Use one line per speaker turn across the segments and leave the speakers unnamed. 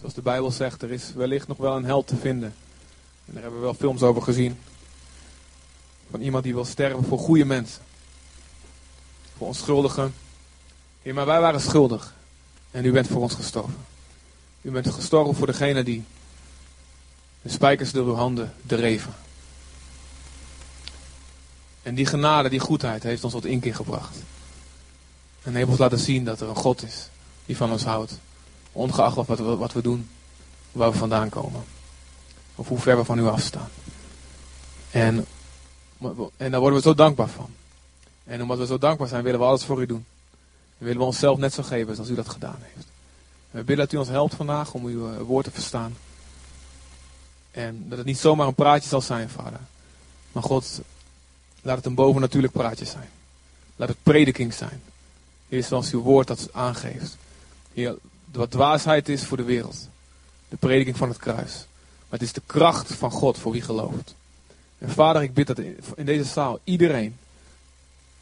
Zoals de Bijbel zegt, er is wellicht nog wel een held te vinden. En daar hebben we wel films over gezien. Van iemand die wil sterven voor goede mensen. Voor onschuldigen. Ja, maar wij waren schuldig. En u bent voor ons gestorven. U bent gestorven voor degene die de spijkers door uw handen dreven. En die genade, die goedheid heeft ons tot inkeer gebracht. En heeft ons laten zien dat er een God is die van ons houdt. Ongeacht wat we, wat we doen, waar we vandaan komen. Of hoe ver we van u afstaan. En, en daar worden we zo dankbaar van. En omdat we zo dankbaar zijn, willen we alles voor u doen. En willen we onszelf net zo geven zoals u dat gedaan heeft. We bidden dat u ons helpt vandaag om uw eh, woord te verstaan. En dat het niet zomaar een praatje zal zijn, vader. Maar God, laat het een bovennatuurlijk praatje zijn. Laat het prediking zijn. Heer, zoals uw woord dat aangeeft. Heer, wat dwaasheid is voor de wereld. De prediking van het kruis. Maar het is de kracht van God voor wie gelooft. En vader, ik bid dat in deze zaal iedereen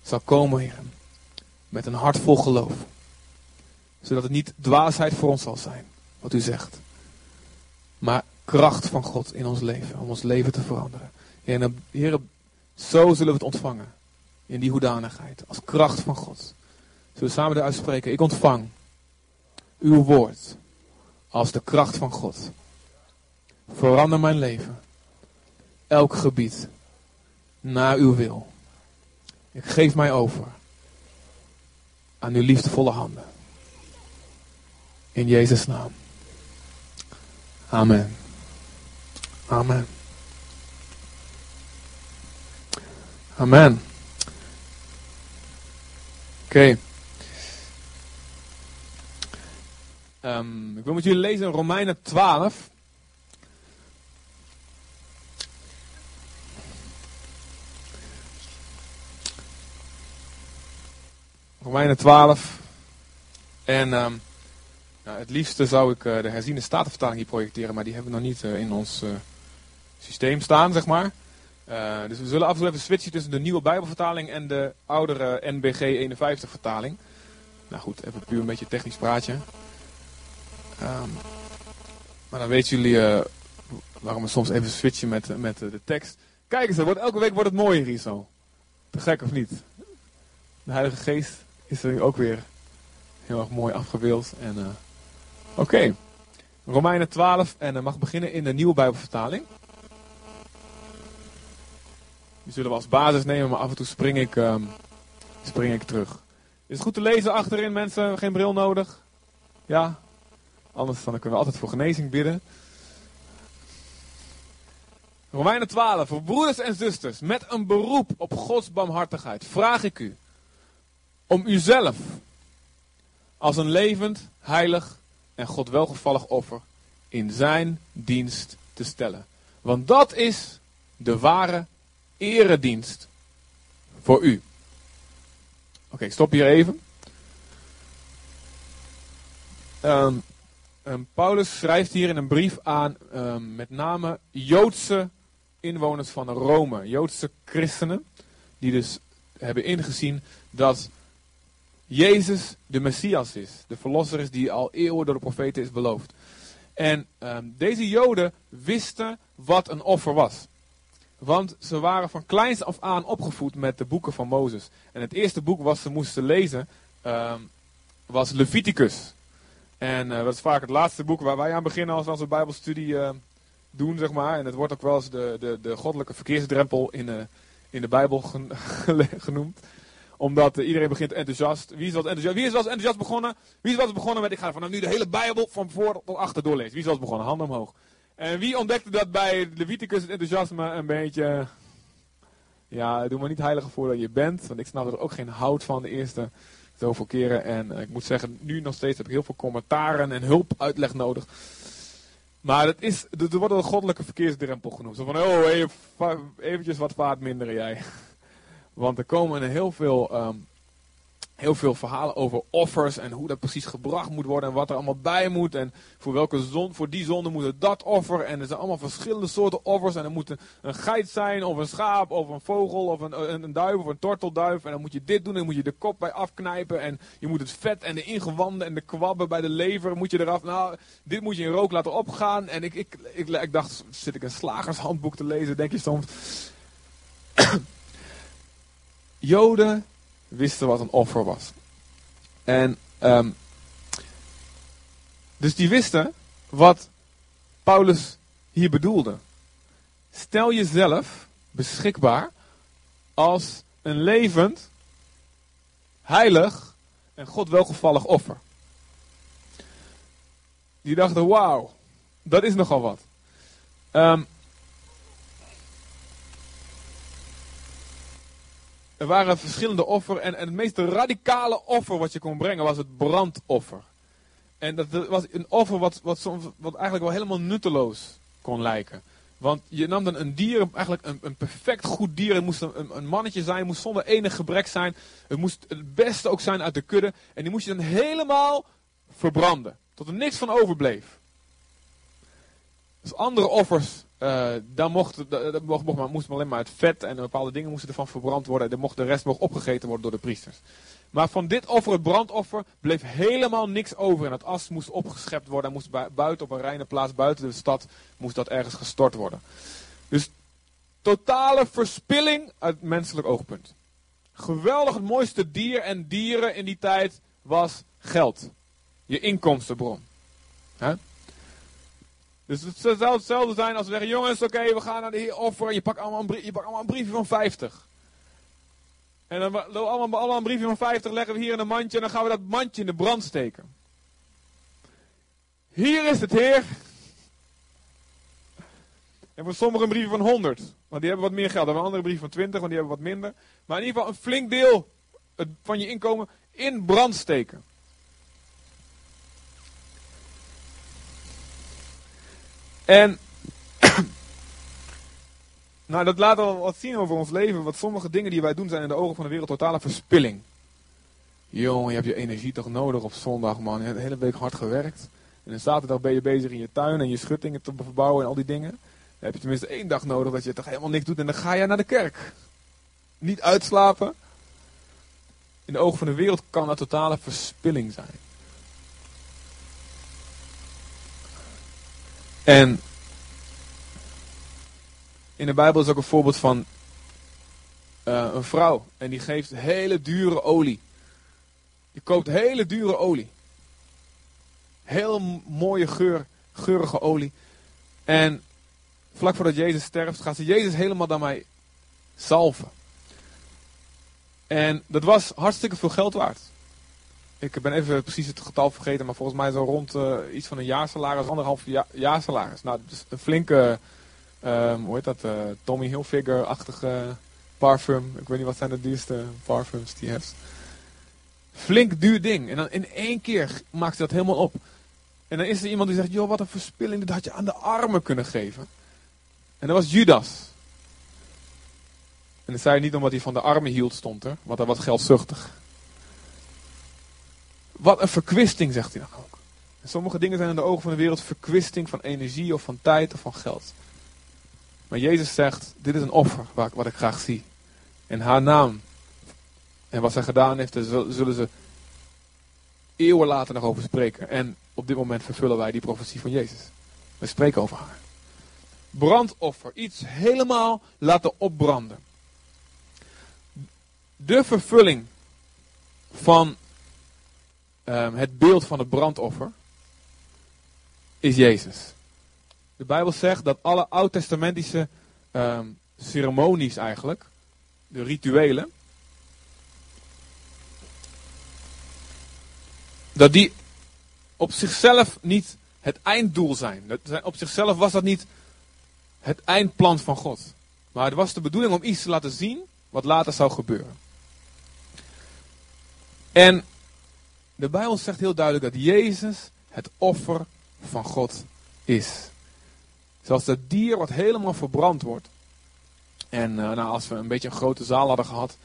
zal komen, Heer. Met een hart vol geloof. Zodat het niet dwaasheid voor ons zal zijn, wat u zegt. Maar kracht van God in ons leven, om ons leven te veranderen. Heer, Heer zo zullen we het ontvangen. In die hoedanigheid, als kracht van God. Zullen we samen eruit spreken, ik ontvang uw woord als de kracht van God. Verander mijn leven. Elk gebied. Naar uw wil. Ik geef mij over. Aan uw liefdevolle handen. In Jezus' naam. Amen. Amen. Amen. Oké. Um, ik wil met jullie lezen in Romeinen 12. Romeinen 12. En um, nou, het liefste zou ik uh, de herziene statenvertaling hier projecteren, maar die hebben we nog niet uh, in ons uh, systeem staan, zeg maar. dus we zullen af en toe even switchen tussen de nieuwe Bijbelvertaling en de oudere NBG 51 vertaling. Nou goed, even puur een beetje technisch praatje. Um, maar dan weten jullie waarom we soms even switchen met, met de tekst. Kijk eens, wordt, elke week wordt het mooier hier zo. Te gek of niet? De Heilige Geest is er ook weer heel erg mooi afgebeeld. En, Oké. Romeinen 12 en mag beginnen in de nieuwe Bijbelvertaling. Die zullen we als basis nemen, maar af en toe spring ik, um, spring ik terug. Is het goed te lezen achterin, mensen? Geen bril nodig? Ja? Anders dan kunnen we altijd voor genezing bidden. Romeinen 12. Voor broeders en zusters, met een beroep op Gods barmhartigheid, vraag ik u om uzelf als een levend, heilig en God welgevallig offer in zijn dienst te stellen. Want dat is de ware eredienst voor u. Oké, stop hier even. Um, um, Paulus schrijft hier in een brief aan um, met name Joodse inwoners van Rome, Joodse christenen, die dus hebben ingezien dat Jezus de Messias is. De verlosser is die al eeuwen door de profeten is beloofd. En um, deze Joden wisten wat een offer was. Want ze waren van kleins af aan opgevoed met de boeken van Mozes. En het eerste boek wat ze moesten lezen was Leviticus. En uh, dat is vaak het laatste boek waar wij aan beginnen als we onze Bijbelstudie uh, doen, zeg maar. En het wordt ook wel eens de, de, de goddelijke verkeersdrempel in de, in de Bijbel genoemd omdat iedereen begint enthousiast. Wie is, wat enthousiast. Wel enthousiast begonnen? Wie is wel begonnen met, ik ga vanaf nu de hele Bijbel van voor tot achter doorlezen. Wie is wel begonnen? Handen omhoog. En wie ontdekte dat bij Leviticus het enthousiasme een beetje... Ja, doe maar niet heiliger voor dat je bent. Want ik snap er ook geen hout van de eerste zoveel keren. En uh, ik moet zeggen, nu nog steeds heb ik heel veel commentaren en hulp, uitleg nodig. Maar het is, er wordt een goddelijke verkeersdrempel genoemd. Zo van, oh, even, eventjes wat vaart minderen jij. Want er komen heel veel um, heel veel verhalen over offers en hoe dat precies gebracht moet worden en wat er allemaal bij moet. En voor welke zon, voor die zonde moet het dat offer. En er zijn allemaal verschillende soorten offers. En er moet een, een geit zijn, of een schaap, of een vogel, of een, een, duif, of een tortelduif. En dan moet je dit doen, en moet je de kop bij afknijpen. En je moet het vet en de ingewanden en de kwabben bij de lever moet je eraf. Nou, dit moet je in rook laten opgaan. En ik, ik, ik, ik dacht, zit ik een slagershandboek te lezen, denk je soms. Joden wisten wat een offer was. En um, dus die wisten wat Paulus hier bedoelde. Stel jezelf beschikbaar als een levend, heilig en God welgevallig offer. Die dachten, wauw, dat is nogal wat. Um, Er waren verschillende offers en, en het meest radicale offer wat je kon brengen was het brandoffer. En dat was een offer wat, wat, soms, wat eigenlijk wel helemaal nutteloos kon lijken. Want je nam dan een dier, eigenlijk een, een perfect goed dier. Het moest een, een mannetje zijn, het moest zonder enig gebrek zijn. Het moest het beste ook zijn uit de kudde. En die moest je dan helemaal verbranden. Tot er niks van overbleef. Dus andere offers uh, dan mocht, dat mocht, mocht, moest alleen maar het vet en bepaalde dingen moesten ervan verbrand worden. En mocht, de rest mocht opgegeten worden door de priesters. Maar van dit offer, het brandoffer, bleef helemaal niks over. En het as moest opgeschept worden. En moest buiten op een reine plaats, buiten de stad, moest dat ergens gestort worden. Dus totale verspilling uit menselijk oogpunt. Geweldig, het mooiste dier en dieren in die tijd was geld. Je inkomstenbron. He? Dus het zou hetzelfde zijn als we zeggen, jongens, oké, we gaan naar de Heer offeren. Je pakt allemaal een, je pakt allemaal een briefje van 50. En dan allemaal, allemaal een briefje van 50 leggen we hier in een mandje en dan gaan we dat mandje in de brand steken. Hier is het Heer. En voor sommigen een briefje van 100. Want die hebben wat meer geld. En een andere brief van 20, want die hebben wat minder. Maar in ieder geval een flink deel van je inkomen in brand steken. En nou, dat laat al wat zien over ons leven. Wat sommige dingen die wij doen zijn in de ogen van de wereld totale verspilling. Jongen, je hebt je energie toch nodig op zondag, man. Je hebt de hele week hard gewerkt. En dan zaterdag ben je bezig in je tuin en je schuttingen te verbouwen en al die dingen. Dan heb je tenminste één dag nodig dat je toch helemaal niks doet en dan ga je naar de kerk. Niet uitslapen. In de ogen van de wereld kan dat totale verspilling zijn. En in de Bijbel is ook een voorbeeld van uh, een vrouw. En die geeft hele dure olie. Die koopt hele dure olie. Heel mooie geur, geurige olie. En vlak voordat Jezus sterft, gaat ze Jezus helemaal daarmee salven. En dat was hartstikke veel geld waard. Ik ben even precies het getal vergeten, maar volgens mij zo rond uh, iets van een jaarsalaris, anderhalf ja, jaarsalaris. Nou, dus een flinke, um, hoe heet dat, uh, Tommy Hilfiger-achtige parfum. Ik weet niet wat zijn de duurste parfums die je hebt. Flink duur ding. En dan in één keer maakt ze dat helemaal op. En dan is er iemand die zegt, joh, wat een verspilling, dat had je aan de armen kunnen geven. En dat was Judas. En dat zei hij niet omdat hij van de armen hield, stond er, want hij was geldzuchtig. Wat een verkwisting, zegt hij dan ook. En sommige dingen zijn in de ogen van de wereld verkwisting van energie of van tijd of van geld. Maar Jezus zegt, dit is een offer wat, ik graag zie. En haar naam en wat zij gedaan heeft, zullen ze eeuwen later nog over spreken. En op dit moment vervullen wij die profetie van Jezus. We spreken over haar. Brandoffer, iets helemaal laten opbranden. De vervulling van um, het beeld van het brandoffer is Jezus. De Bijbel zegt dat alle oud-testamentische um, ceremonies eigenlijk, de rituelen, dat die op zichzelf niet het einddoel zijn. Dat, op zichzelf was dat niet het eindplan van God. Maar het was de bedoeling om iets te laten zien wat later zou gebeuren. En de Bijbel zegt heel duidelijk dat Jezus het offer van God is. Zoals dat dier wat helemaal verbrand wordt. En uh, nou, als we een beetje een grote zaal hadden gehad.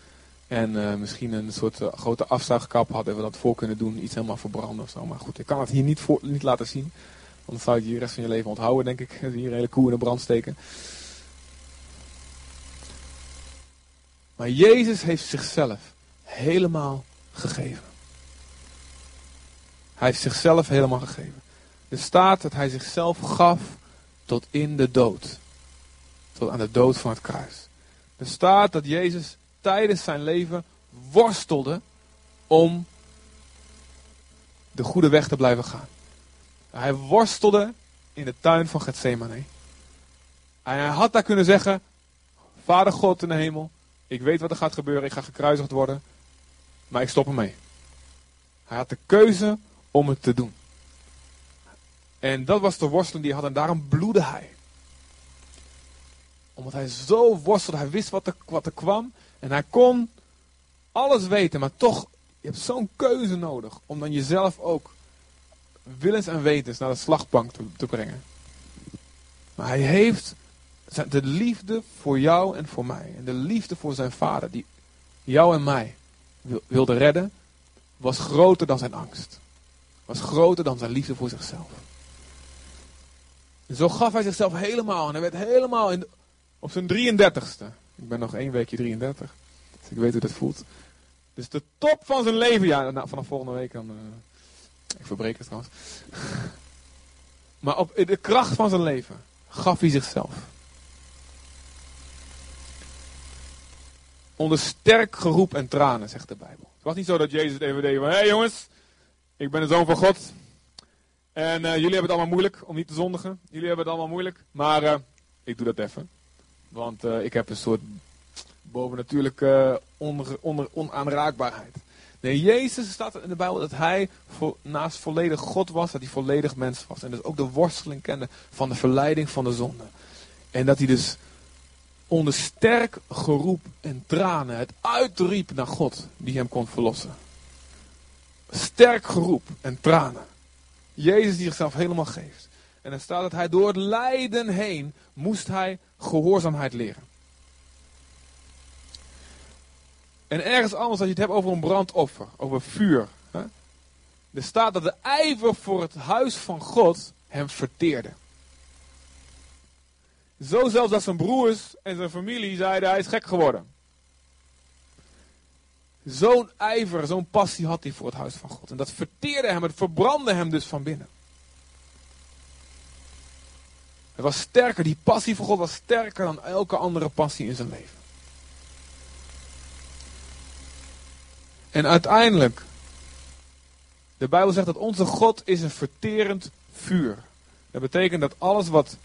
En eh, misschien een soort eh, grote afzuigkap hadden we dat voor kunnen doen. Iets helemaal verbranden of zo. Maar goed, ik kan het hier niet, voor, niet laten zien. Anders zou je de rest van je leven onthouden, denk ik. Hier hele koe in de brand steken. Maar Jezus heeft zichzelf helemaal gegeven. Hij heeft zichzelf helemaal gegeven. Er staat dat hij zichzelf gaf tot in de dood. Tot aan de dood van het kruis. Er staat dat Jezus tijdens zijn leven worstelde om de goede weg te blijven gaan. Hij worstelde in de tuin van Gethsemane. En hij had daar kunnen zeggen: Vader God in de hemel, ik weet wat er gaat gebeuren, ik ga gekruisigd worden, maar ik stop ermee. Hij had de keuze om het te doen. En dat was de worsteling die hij had en daarom bloedde hij. Omdat hij zo worstelde, hij wist wat er, kwam en hij kon alles weten, maar toch, je hebt zo'n keuze nodig om dan jezelf ook willens en wetens naar de slagbank te, te brengen. Maar hij heeft de liefde voor jou en voor mij. En de liefde voor zijn vader, die jou en mij wilde redden, was groter dan zijn angst. Was groter dan zijn liefde voor zichzelf. Zo gaf hij zichzelf helemaal. En hij werd helemaal in op zijn 33ste. Ik ben nog één weekje 33. Dus ik weet hoe dat voelt. Dus de top van zijn leven. Ja, nou, vanaf volgende week dan. Uh, ik verbreek het trouwens. maar op de kracht van zijn leven gaf hij zichzelf. Onder sterk geroep en tranen, zegt de Bijbel. Het was niet zo dat Jezus het even deed van, hé hey jongens, ik ben de zoon van God. En uh, jullie hebben het allemaal moeilijk om niet te zondigen. Jullie hebben het allemaal moeilijk. Maar uh, ik doe dat even. Want uh, ik heb een soort bovennatuurlijke onaanraakbaarheid. Nee, Jezus staat in de Bijbel dat hij naast volledig God was, dat hij volledig mens was. En dus ook de worsteling kende van de verleiding van de zonde. En dat hij dus onder sterk geroep en tranen het uitriep naar God die hem kon verlossen. Sterk geroep en tranen. Jezus die zichzelf helemaal geeft. En er staat dat hij door het lijden heen moest hij gehoorzaamheid leren. En ergens anders als je het hebt over een brandoffer, over vuur. Hè? Er staat dat de ijver voor het huis van God hem verteerde. Zo zelfs dat zijn broers en zijn familie zeiden hij is gek geworden. Zo'n ijver, zo'n passie had hij voor het huis van God. En dat verteerde hem, het verbrandde hem dus van binnen. Het was sterker, die passie voor God was sterker dan elke andere passie in zijn leven. En uiteindelijk, de Bijbel zegt dat onze God is een verterend vuur. Dat betekent dat alles wat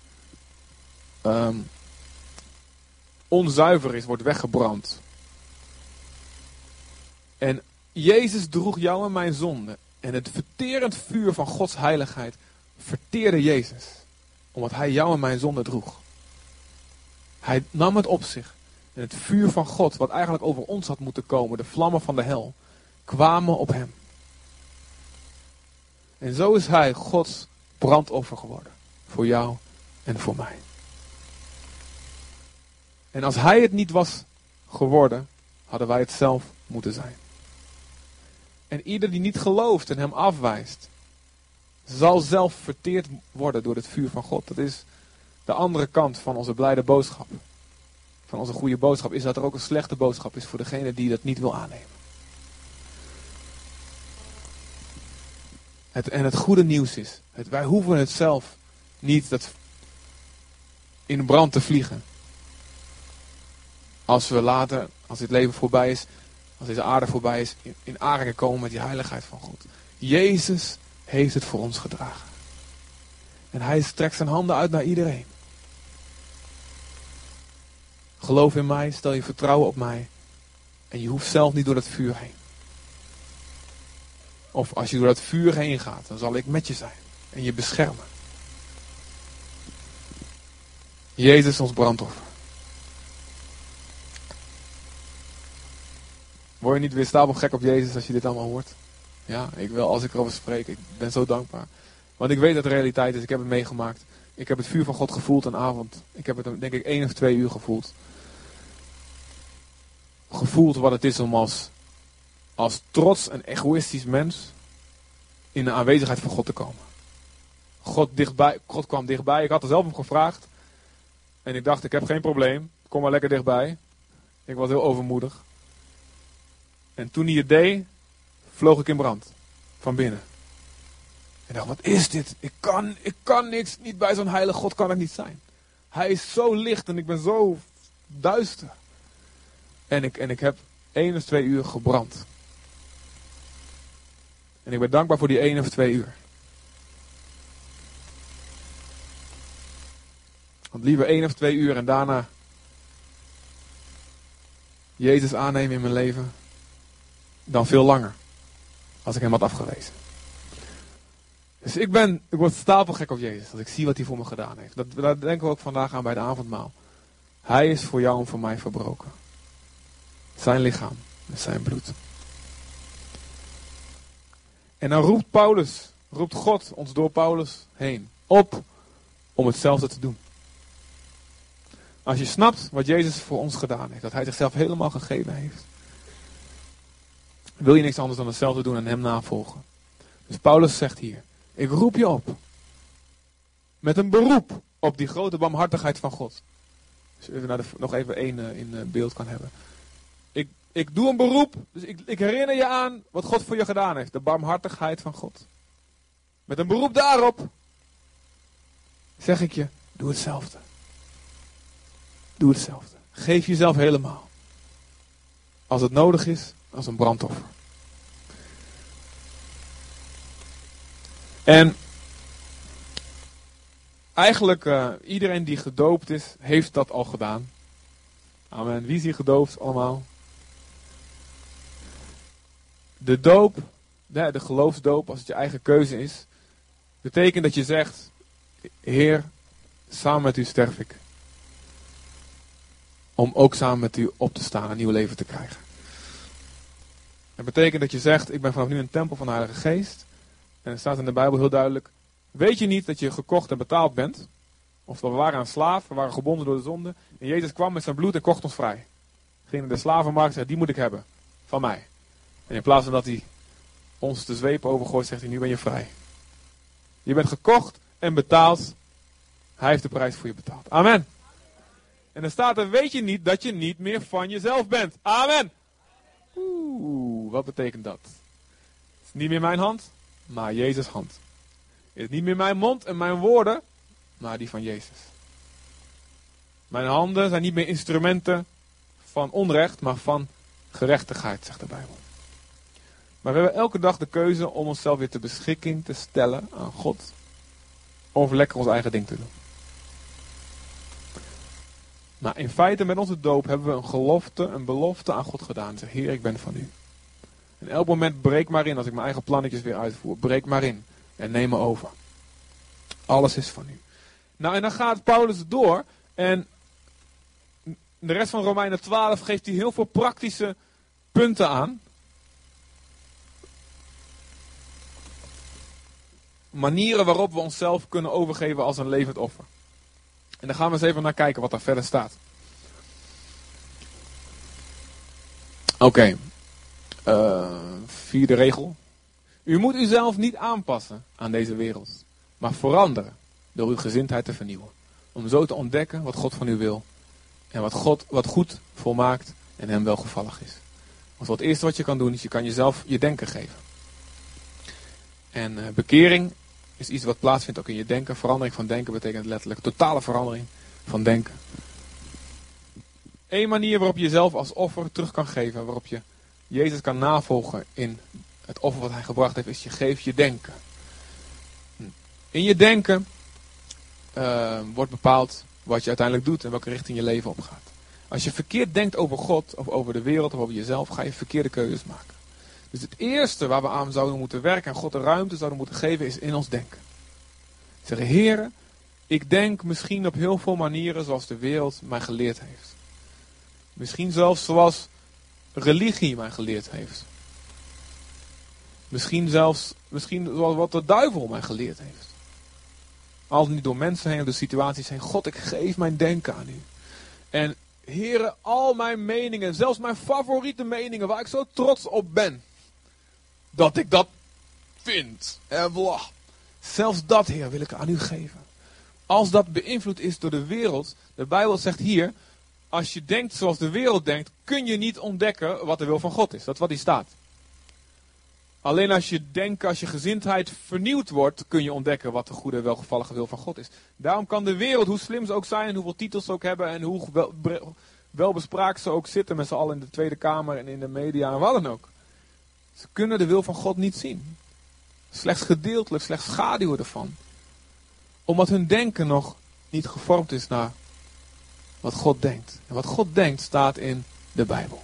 um, onzuiver is, wordt weggebrand. En Jezus droeg jou en mijn zonde. En het verterend vuur van Gods heiligheid verteerde Jezus. Omdat hij jou en mijn zonde droeg. Hij nam het op zich. En het vuur van God, wat eigenlijk over ons had moeten komen, de vlammen van de hel, kwamen op hem. En zo is hij Gods brandoffer geworden. Voor jou en voor mij. En als hij het niet was geworden, hadden wij het zelf moeten zijn. En ieder die niet gelooft en hem afwijst, zal zelf verteerd worden door het vuur van God. Dat is de andere kant van onze blijde boodschap. Van onze goede boodschap is dat er ook een slechte boodschap is voor degene die dat niet wil aannemen. Het, en het goede nieuws is, het, wij hoeven het zelf niet dat in brand te vliegen. Als we later, als dit leven voorbij is, als deze aarde voorbij is, in, aanraking komen met die heiligheid van God. Jezus heeft het voor ons gedragen. En hij strekt zijn handen uit naar iedereen. Geloof in mij, stel je vertrouwen op mij. En je hoeft zelf niet door dat vuur heen. Of als je door dat vuur heen gaat, dan zal ik met je zijn en je beschermen. Jezus ons brandoffer. Word je niet weer stapel gek op Jezus als je dit allemaal hoort? Ja, ik wil als ik erover spreek. Ik ben zo dankbaar. Want ik weet dat het realiteit is. Ik heb het meegemaakt. Ik heb het vuur van God gevoeld een avond. Ik heb het denk ik één of twee uur gevoeld. gevoeld wat het is om als, als trots en egoïstisch mens in de aanwezigheid van God te komen. God, dichtbij, God kwam dichtbij. Ik had er zelf om gevraagd. En ik dacht, ik heb geen probleem. Kom maar lekker dichtbij. Ik was heel overmoedig. En toen hij het deed, vloog ik in brand. Van binnen. Ik dacht, wat is dit? Ik kan, ik kan niks. Niet bij zo'n heilige God kan ik niet zijn. Hij is zo licht en ik ben zo duister. En ik, en ik heb één of twee uur gebrand. En ik ben dankbaar voor die één of twee uur. Want liever één of twee uur en daarna Jezus aannemen in mijn leven dan veel langer. Als ik hem had afgewezen. Dus ik ben, ik word stapelgek op Jezus. Als ik zie wat hij voor me gedaan heeft. Dat, daar denken we ook vandaag aan bij de avondmaal. Hij is voor jou en voor mij verbroken. Zijn lichaam met zijn bloed. En dan roept Paulus, roept God ons door Paulus heen op om hetzelfde te doen. Als je snapt wat Jezus voor ons gedaan heeft, dat hij zichzelf helemaal gegeven heeft, wil je niks anders dan hetzelfde doen en hem navolgen. Dus Paulus zegt hier, ik roep je op. Met een beroep op die grote barmhartigheid van God. Dus de, nog even één uh, in uh, beeld kan hebben. Ik, ik doe een beroep, dus ik, ik herinner je aan wat God voor je gedaan heeft. De barmhartigheid van God. Met een beroep daarop zeg ik je, doe hetzelfde. Doe hetzelfde. Geef jezelf helemaal. Als het nodig is, als een brandoffer. En eigenlijk uh, iedereen die gedoopt is, heeft dat al gedaan. Amen. Wie is hier gedoopt allemaal? De doop, de, geloofsdoop, als het je eigen keuze is, betekent dat je zegt, Heer, samen met u sterf ik. Om ook samen met u op te staan en een nieuw leven te krijgen. Dat betekent dat je zegt, ik ben vanaf nu een tempel van de Heilige Geest. En er staat in de Bijbel heel duidelijk, weet je niet dat je gekocht en betaald bent? Of we waren een slaaf, we waren gebonden door de zonde. En Jezus kwam met zijn bloed en kocht ons vrij. Ging naar de slavenmarkt en zei, die moet ik hebben. Van mij. En in plaats van dat hij ons de zweep overgooit, zegt hij, nu ben je vrij. Je bent gekocht en betaald. Hij heeft de prijs voor je betaald. Amen. En dan staat er, weet je niet dat je niet meer van jezelf bent. Amen. Oeh, wat betekent dat? Het is niet meer mijn hand, maar Jezus' hand. Het is niet meer mijn mond en mijn woorden, maar die van Jezus. Mijn handen zijn niet meer instrumenten van onrecht, maar van gerechtigheid, zegt de Bijbel. Maar we hebben elke dag de keuze om onszelf weer ter beschikking te stellen aan God. Of lekker ons eigen ding te doen. Maar in feite met onze doop hebben we een gelofte, een belofte aan God gedaan. Zeg, Heer, ik ben van u. En elk moment breek maar in als ik mijn eigen plannetjes weer uitvoer. Breek maar in en neem me over. Alles is van u. Nou, en dan gaat Paulus door. En de rest van Romeinen 12 geeft hij heel veel praktische punten aan. Manieren waarop we onszelf kunnen overgeven als een levend offer. En dan gaan we eens even naar kijken wat daar verder staat. Oké. Uh, vierde regel. U moet uzelf niet aanpassen aan deze wereld, maar veranderen door uw gezindheid te vernieuwen. Om zo te ontdekken wat God van u wil en wat, God, wat goed volmaakt en hem welgevallig is. Want het eerste wat je kan doen is je kan jezelf je denken geven. En uh, bekering is iets wat plaatsvindt ook in je denken. Verandering van denken betekent letterlijk totale verandering van denken. Eén manier waarop je jezelf als offer terug kan geven, waarop je Jezus kan navolgen in het offer wat hij gebracht heeft, is je geeft je denken. In je denken uh, wordt bepaald wat je uiteindelijk doet en welke richting je leven opgaat. Als je verkeerd denkt over God of over de wereld of over jezelf, ga je verkeerde keuzes maken. Dus het eerste waar we aan zouden moeten werken en God de ruimte zouden moeten geven, is in ons denken. Zeggen, heren, ik denk misschien op heel veel manieren zoals de wereld mij geleerd heeft. Misschien zelfs zoals religie mij geleerd heeft. Misschien zelfs, misschien zoals wat de duivel mij geleerd heeft. Als niet door mensen heen door situaties heen. God, ik geef mijn denken aan u. En heren, al mijn meningen, zelfs mijn favoriete meningen, waar ik zo trots op ben, dat ik dat vind. En. Zelfs dat, Heer, wil ik aan u geven. Als dat beïnvloed is door de wereld, de Bijbel zegt hier, als je denkt zoals de wereld denkt, kun je niet ontdekken wat de wil van God is. Dat is wat hier staat. Alleen als je denkt, als je gezindheid vernieuwd wordt, kun je ontdekken wat de goede, welgevallige wil van God is. Daarom kan de wereld, hoe slim ze ook zijn, en hoeveel titels ze ook hebben, en hoe wel, welbespraakt ze ook zitten met z'n allen in de Tweede Kamer en in de media en wat dan ook. Ze kunnen de wil van God niet zien. Slechts gedeeltelijk, slechts schaduwen ervan. Omdat hun denken nog niet gevormd is naar wat God denkt. En wat God denkt staat in de Bijbel.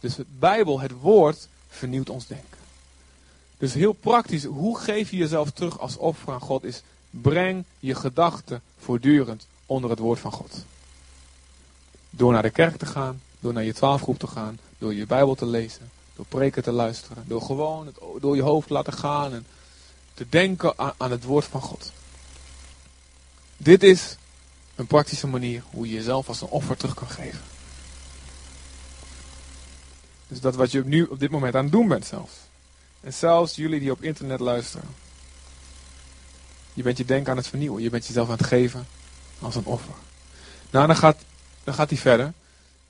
Dus de Bijbel, het woord, vernieuwt ons denken. Dus heel praktisch, hoe geef je jezelf terug als offer aan God is, breng je gedachten voortdurend onder het woord van God. Door naar de kerk te gaan, door naar je twaalfgroep te gaan, door je Bijbel te lezen, door preken te luisteren, door gewoon het, door je hoofd te laten gaan en te denken aan, het woord van God. Dit is een praktische manier hoe je jezelf als een offer terug kan geven. Dus dat wat je nu op dit moment aan het doen bent zelfs. En zelfs jullie die op internet luisteren. Je bent je denken aan het vernieuwen. Je bent jezelf aan het geven als een offer. Nou, dan gaat, dan gaat hij verder.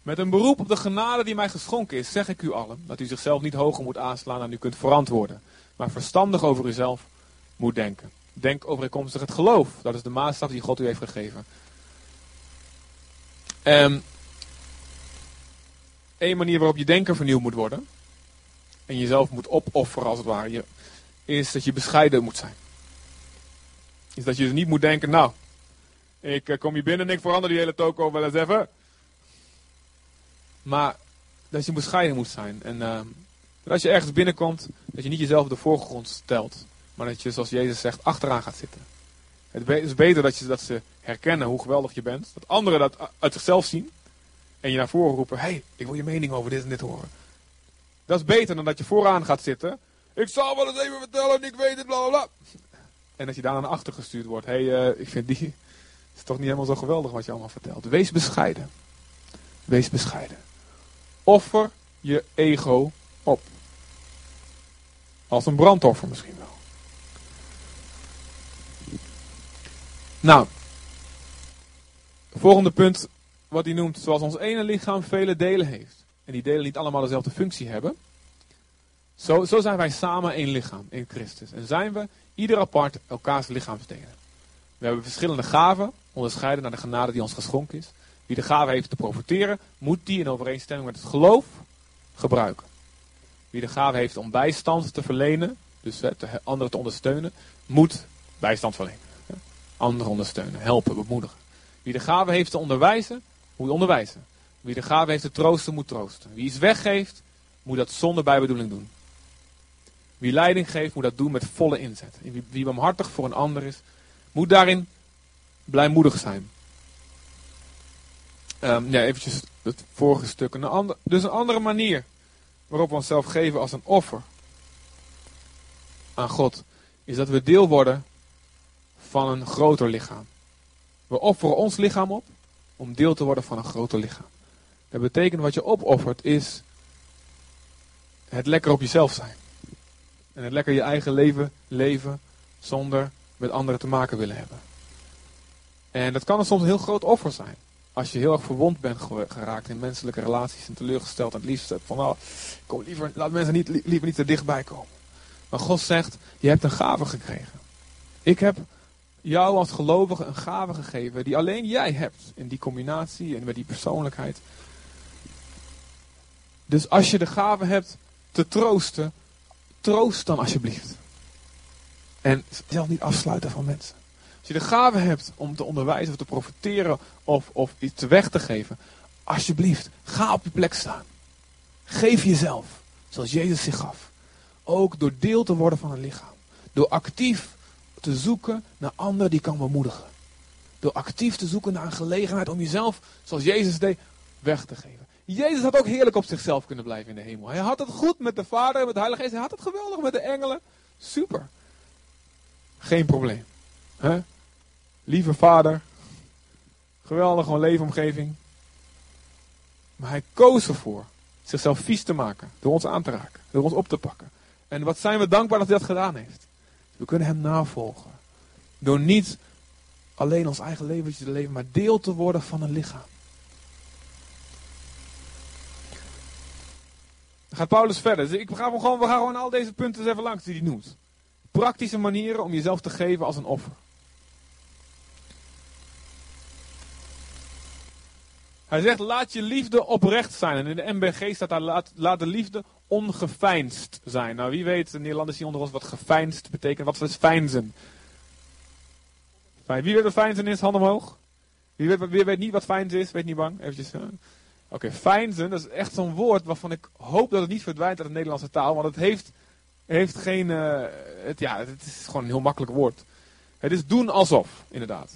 Met een beroep op de genade die mij geschonken is, zeg ik u allen dat u zichzelf niet hoger moet aanslaan dan u kunt verantwoorden. Maar verstandig over uzelf moet denken. Denk overeenkomstig het geloof. Dat is de maatstaf die God u heeft gegeven. Um, Eén manier waarop je denken vernieuwd moet worden en jezelf moet opofferen als het ware, je, is dat je bescheiden moet zijn. Is dat je dus niet moet denken, nou, ik eh, kom hier binnen en ik verander die hele toko wel eens even. Maar dat je bescheiden moet zijn. En uh, dat als je ergens binnenkomt, dat je niet jezelf op de voorgrond stelt. Maar dat je, zoals Jezus zegt, achteraan gaat zitten. Het is beter dat, je, dat ze herkennen hoe geweldig je bent. Dat anderen dat uit zichzelf zien. En je naar voren roepen, hé, hey, ik wil je mening over dit en dit horen. Dat is beter dan dat je vooraan gaat zitten. Ik zal wel eens even vertellen, ik weet het, bla bla. En dat je daar naar achter gestuurd wordt. Hé, hey, uh, ik vind die... Het is toch niet helemaal zo geweldig wat je allemaal vertelt. Wees bescheiden. Wees bescheiden. Offer je ego op. Als een brandoffer misschien wel. Nou, volgende punt wat hij noemt, zoals ons ene lichaam vele delen heeft en die delen niet allemaal dezelfde functie hebben. Zo, zo zijn wij samen één lichaam in Christus. En zijn we ieder apart elkaars lichaamsdelen. We hebben verschillende gaven, onderscheiden naar de genade die ons geschonken is. Wie de gave heeft te profiteren, moet die in overeenstemming met het geloof gebruiken. Wie de gave heeft om bijstand te verlenen, dus de anderen te ondersteunen, moet bijstand verlenen. Anderen ondersteunen, helpen, bemoedigen. Wie de gave heeft te onderwijzen, moet onderwijzen. Wie de gave heeft te troosten, moet troosten. Wie iets weggeeft, moet dat zonder bijbedoeling doen. Wie leiding geeft, moet dat doen met volle inzet. Wie, wie barmhartig voor een ander is, moet daarin blijmoedig zijn. Um, ja, eventjes het vorige stuk. Een dus een andere manier waarop we onszelf geven als een offer aan God, is dat we deel worden van een groter lichaam. We offeren ons lichaam op om deel te worden van een groter lichaam. Dat betekent wat je opoffert is het lekker op jezelf zijn. En het lekker je eigen leven leven zonder met anderen te maken willen hebben. En dat kan soms een heel groot offer zijn. Als je heel erg verwond bent geraakt in menselijke relaties en teleurgesteld het liefst hebt van, nou, kom liever, laat mensen niet, liever niet te dichtbij komen. Maar God zegt, je hebt een gave gekregen. Ik heb jou als gelovige een gave gegeven die alleen jij hebt. In die combinatie en met die persoonlijkheid. Dus als je de gave hebt te troosten, troost dan alsjeblieft. En zelf niet afsluiten van mensen. Als je de gave hebt om te onderwijzen of te profiteren of, of iets weg te geven, alsjeblieft, ga op je plek staan. Geef jezelf, zoals Jezus zich gaf. Ook door deel te worden van een lichaam. Door actief te zoeken naar anderen die kan bemoedigen. Door actief te zoeken naar een gelegenheid om jezelf, zoals Jezus deed, weg te geven. Jezus had ook heerlijk op zichzelf kunnen blijven in de hemel. Hij had het goed met de Vader en met de Heilige Geest. Hij had het geweldig met de engelen. Super. Geen probleem. Lieve Vader. Geweldige leefomgeving. Maar hij koos ervoor zichzelf vies te maken. Door ons aan te raken. Door ons op te pakken. En wat zijn we dankbaar dat hij dat gedaan heeft. We kunnen hem navolgen. Door niet alleen ons eigen leventje te leven, maar deel te worden van een lichaam. Dan gaat Paulus verder. Dus ik ga gewoon, we gaan gewoon al deze punten even langs die hij noemt. Praktische manieren om jezelf te geven als een offer. Hij zegt, laat je liefde oprecht zijn. En in de MBG staat daar, laat, de liefde ongeveinsd zijn. Nou, wie weet, de Nederlanders hier onder ons wat geveinsd betekent. Wat is feinzen? Fijn. Wie weet wat feinzen is? Hand omhoog. Wie weet, niet wat feinzen is? Weet niet bang? Eventjes. Uh. Oké, okay, feinzen, dat is echt zo'n woord waarvan ik hoop dat het niet verdwijnt uit de Nederlandse taal. Want het heeft, heeft geen, uh, het, ja, het is gewoon een heel makkelijk woord. Het is doen alsof, inderdaad.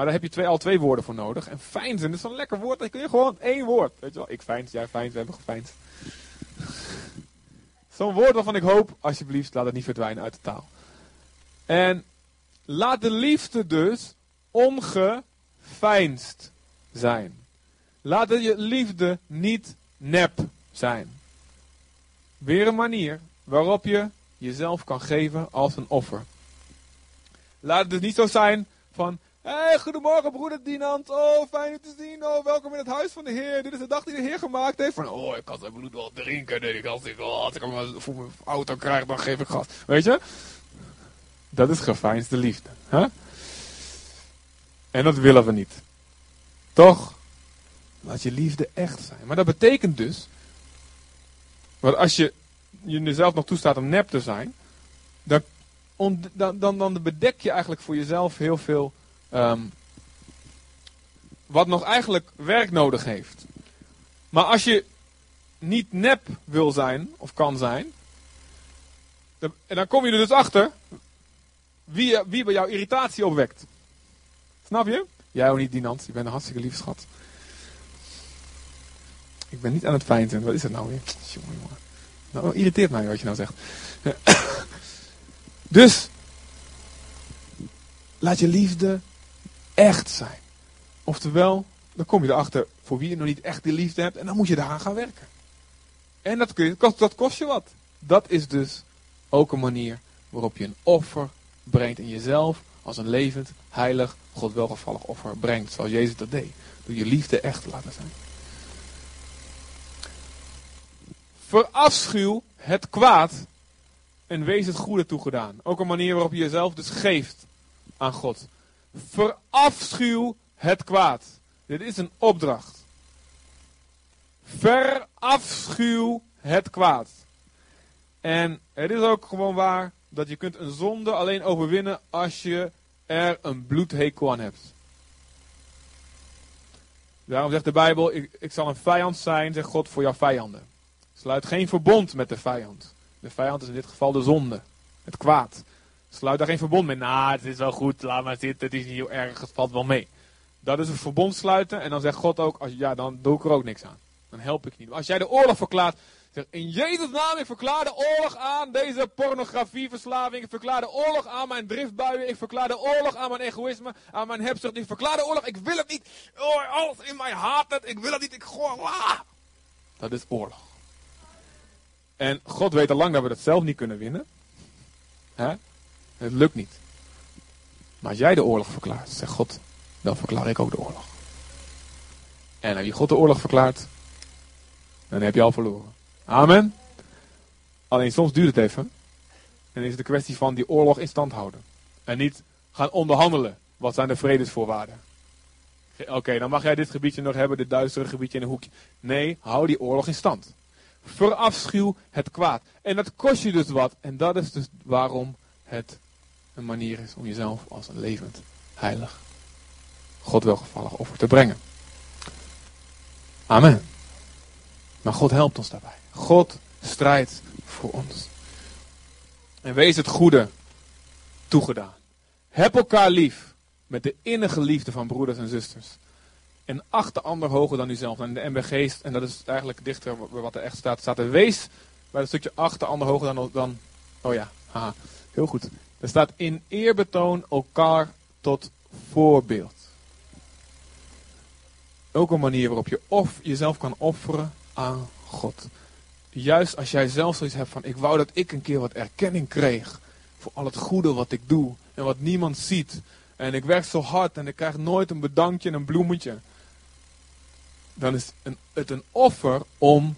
Maar daar heb je twee, al twee woorden voor nodig. En feinzen is zo'n lekker woord. Dan kun je gewoon één woord. Weet je wel, ik fijns, jij fijns, we hebben gefijnst. Zo'n woord waarvan ik hoop, alsjeblieft, laat het niet verdwijnen uit de taal. En laat de liefde dus ongeveinsd zijn. Laat je liefde niet nep zijn. Weer een manier waarop je jezelf kan geven als een offer. Laat het dus niet zo zijn van, Hey, goedemorgen broeder Dinant. Oh, fijn je te zien. Oh, welkom in het huis van de Heer. Dit is de dag die de Heer gemaakt heeft. Van, oh, ik kan zijn bloed wel drinken. Nee, ik ik, oh, als ik hem voor mijn auto krijg, dan geef ik gas. Weet je? Dat is geveinsde liefde. Hè? En dat willen we niet. Toch? Laat je liefde echt zijn. Maar dat betekent dus. Want als je jezelf nog toestaat om nep te zijn. Dan, dan, dan, dan bedek je eigenlijk voor jezelf heel veel Um, wat nog eigenlijk werk nodig heeft. Maar als je niet nep wil zijn, of kan zijn, dan, en dan kom je er dus achter wie, wie bij jou irritatie opwekt. Snap je? Jij ook niet, Dinant. Je bent een hartstikke lief schat. Ik ben niet aan het fijn Wat is het nou weer? Jongen, jongen. Nou, irriteert mij wat je nou zegt. dus, laat je liefde echt zijn. Oftewel, dan kom je erachter voor wie je nog niet echt die liefde hebt en dan moet je daaraan gaan werken. En dat, kun je, dat kost je wat. Dat is dus ook een manier waarop je een offer brengt in jezelf als een levend, heilig, God welgevallig offer brengt. Zoals Jezus dat deed. Door je liefde echt te laten zijn. Verafschuw het kwaad en wees het goede toegedaan. Ook een manier waarop je jezelf dus geeft aan God. Verafschuw het kwaad. Dit is een opdracht. Verafschuw het kwaad. En het is ook gewoon waar dat je kunt een zonde alleen overwinnen als je er een bloedhekel aan hebt. Daarom zegt de Bijbel, ik, ik zal een vijand zijn, zegt God, voor jouw vijanden. Sluit geen verbond met de vijand. De vijand is in dit geval de zonde, het kwaad. Sluit daar geen verbond mee. Nou, het is wel goed, laat maar zitten, het is niet heel erg, het valt wel mee. Dat is een verbond sluiten en dan zegt God ook, als, ja, dan doe ik er ook niks aan. Dan help ik niet. Als jij de oorlog verklaart, zeg in Jezus naam, ik verklaar de oorlog aan deze pornografieverslaving. Ik verklaar de oorlog aan mijn driftbuien. Ik verklaar de oorlog aan mijn egoïsme, aan mijn hebzucht. Ik verklaar de oorlog, ik wil het niet. Oh, alles in mij haat het, ik wil het niet, ik gewoon... Dat is oorlog. En God weet al lang dat we dat zelf niet kunnen winnen. Hè? Het lukt niet. Maar als jij de oorlog verklaart, zegt God, dan verklaar ik ook de oorlog. En als je God de oorlog verklaart, dan heb je al verloren. Amen. Alleen soms duurt het even. En is het een kwestie van die oorlog in stand houden. En niet gaan onderhandelen. Wat zijn de vredesvoorwaarden? Oké, dan mag jij dit gebiedje nog hebben, dit duistere gebiedje in een hoekje. Nee, hou die oorlog in stand. Verafschuw het kwaad. En dat kost je dus wat. En dat is dus waarom het een manier is om jezelf als een levend, heilig, God welgevallig offer te brengen. Amen. Maar God helpt ons daarbij. God strijdt voor ons. En wees het goede toegedaan. Heb elkaar lief met de innige liefde van broeders en zusters. En acht de ander hoger dan uzelf. En de MBG, en dat is eigenlijk dichter wat er echt staat, staat er wees bij het stukje acht de ander hoger dan, dan oh ja, haha, heel goed. Er staat in eerbetoon elkaar tot voorbeeld. ook een manier waarop je of jezelf kan offeren aan God. Juist als jij zelf zoiets hebt van, ik wou dat ik een keer wat erkenning kreeg voor al het goede wat ik doe en wat niemand ziet. En ik werk zo hard en ik krijg nooit een bedankje en een bloemetje. Dan is het een offer om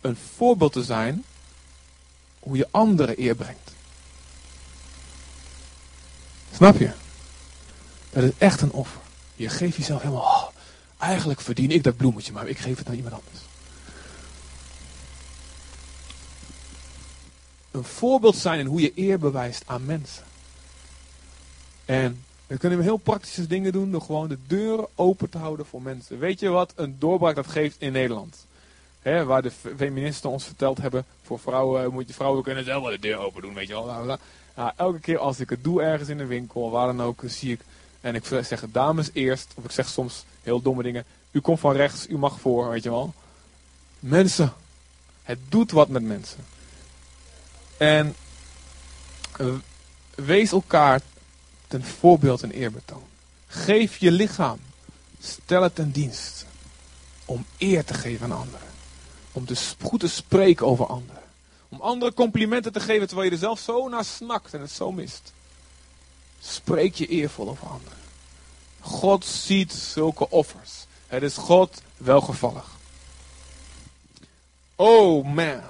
een voorbeeld te zijn hoe je anderen eer brengt. Snap je? Dat is echt een offer. Je geeft jezelf helemaal, oh, eigenlijk verdien ik dat bloemetje, maar ik geef het aan iemand anders. Een voorbeeld zijn in hoe je eer bewijst aan mensen. En dan kunnen we heel praktische dingen doen door gewoon de deuren open te houden voor mensen. Weet je wat een doorbraak dat geeft in Nederland? Waar de feministen ons verteld hebben, voor vrouwen moet je vrouwen kunnen zelf wel de deur open doen, weet je wel. Nou, elke keer als ik het doe ergens in een winkel, waar dan ook, zie ik, en ik zeg dames eerst, of ik zeg soms heel domme dingen, u komt van rechts, u mag voor, weet je wel. Mensen, het doet wat met mensen. En wees elkaar ten voorbeeld en eerbetoon. Geef je lichaam, stel het ten dienst, om eer te geven aan anderen. Om goed te spreken over anderen. Om anderen complimenten te geven terwijl je er zelf zo naar snakt en het zo mist. Spreek je eervol over anderen. God ziet zulke offers. Het is God welgevallig. Oh man.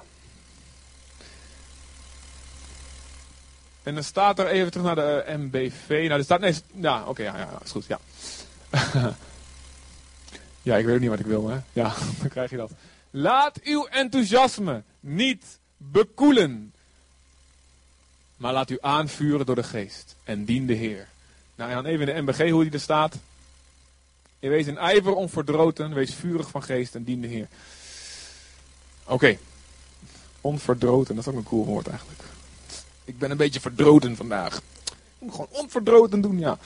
En dan staat er even terug naar de MBV. Nou, er staat. Nee, ja, oké, ja, ja, is goed, ja. ja, ik weet ook niet wat ik wil, hè? Ja, dan krijg je dat. Laat uw enthousiasme niet bekoelen. Maar laat u aanvuren door de geest. En dien de Heer. Nou, en dan even in de MBG hoe die er staat. Je wees in ijver onverdroten. Wees vurig van geest en dien de Heer. Oké. Onverdroten, dat is ook een cool woord eigenlijk. Ik ben een beetje verdroten vandaag. Ik moet gewoon onverdroten doen, ja.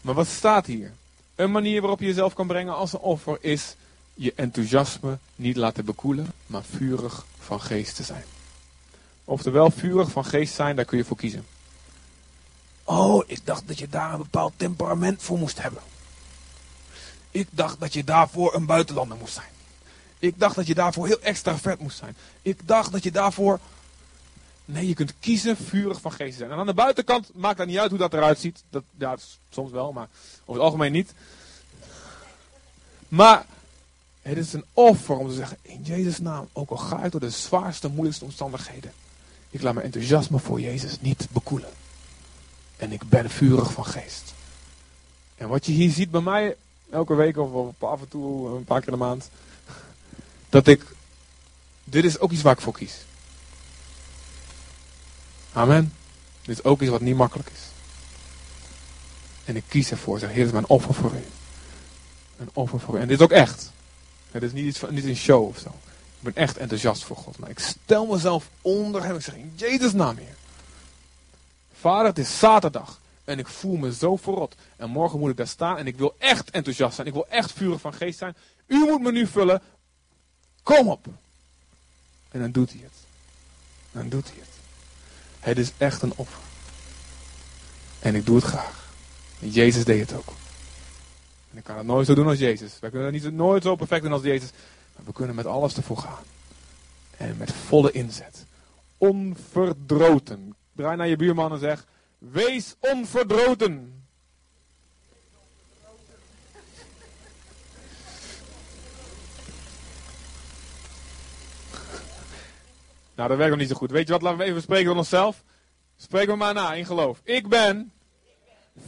Maar wat staat hier? Een manier waarop je jezelf kan brengen als een offer is je enthousiasme niet laten bekoelen, maar vurig van geest te zijn. Oftewel, vurig van geest zijn, daar kun je voor kiezen. Oh, ik dacht dat je daar een bepaald temperament voor moest hebben. Ik dacht dat je daarvoor een buitenlander moest zijn. Ik dacht dat je daarvoor heel extravert moest zijn. Ik dacht dat je daarvoor. Nee, je kunt kiezen vurig van geest te zijn. En aan de buitenkant maakt dat niet uit hoe dat eruit ziet. Dat, ja, soms wel, maar over het algemeen niet. Maar het is een offer om te zeggen, in Jezus' naam, ook al ga ik door de zwaarste, moeilijkste omstandigheden. Ik laat mijn enthousiasme voor Jezus niet bekoelen. En ik ben vurig van geest. En wat je hier ziet bij mij, elke week of af en toe een paar keer in de maand. Dat ik, dit is ook iets waar ik voor kies. Amen. Dit is ook iets wat niet makkelijk is. En ik kies ervoor. Zeg, Heer, dit is mijn offer voor u. Een offer voor u. En dit is ook echt. Het is niet, iets van, niet een show of zo. Ik ben echt enthousiast voor God. Maar ik stel mezelf onder hem. Ik zeg in Jezus naam, Heer. Vader, het is zaterdag. En ik voel me zo verrot. En morgen moet ik daar staan. En ik wil echt enthousiast zijn. Ik wil echt vurig van geest zijn. U moet me nu vullen. Kom op. En dan doet hij het. Dan doet hij het. Het is echt een offer. En ik doe het graag. Jezus deed het ook. En ik kan het nooit zo doen als Jezus. Wij kunnen niet, nooit zo perfect doen als Jezus. Maar we kunnen met alles ervoor gaan. En met volle inzet. Onverdroten. Draai naar je buurman en zeg: Wees onverdroten. Nou, dat werkt nog niet zo goed. Weet je wat? Laten we even spreken van onszelf. Spreek me maar na in geloof. Ik ben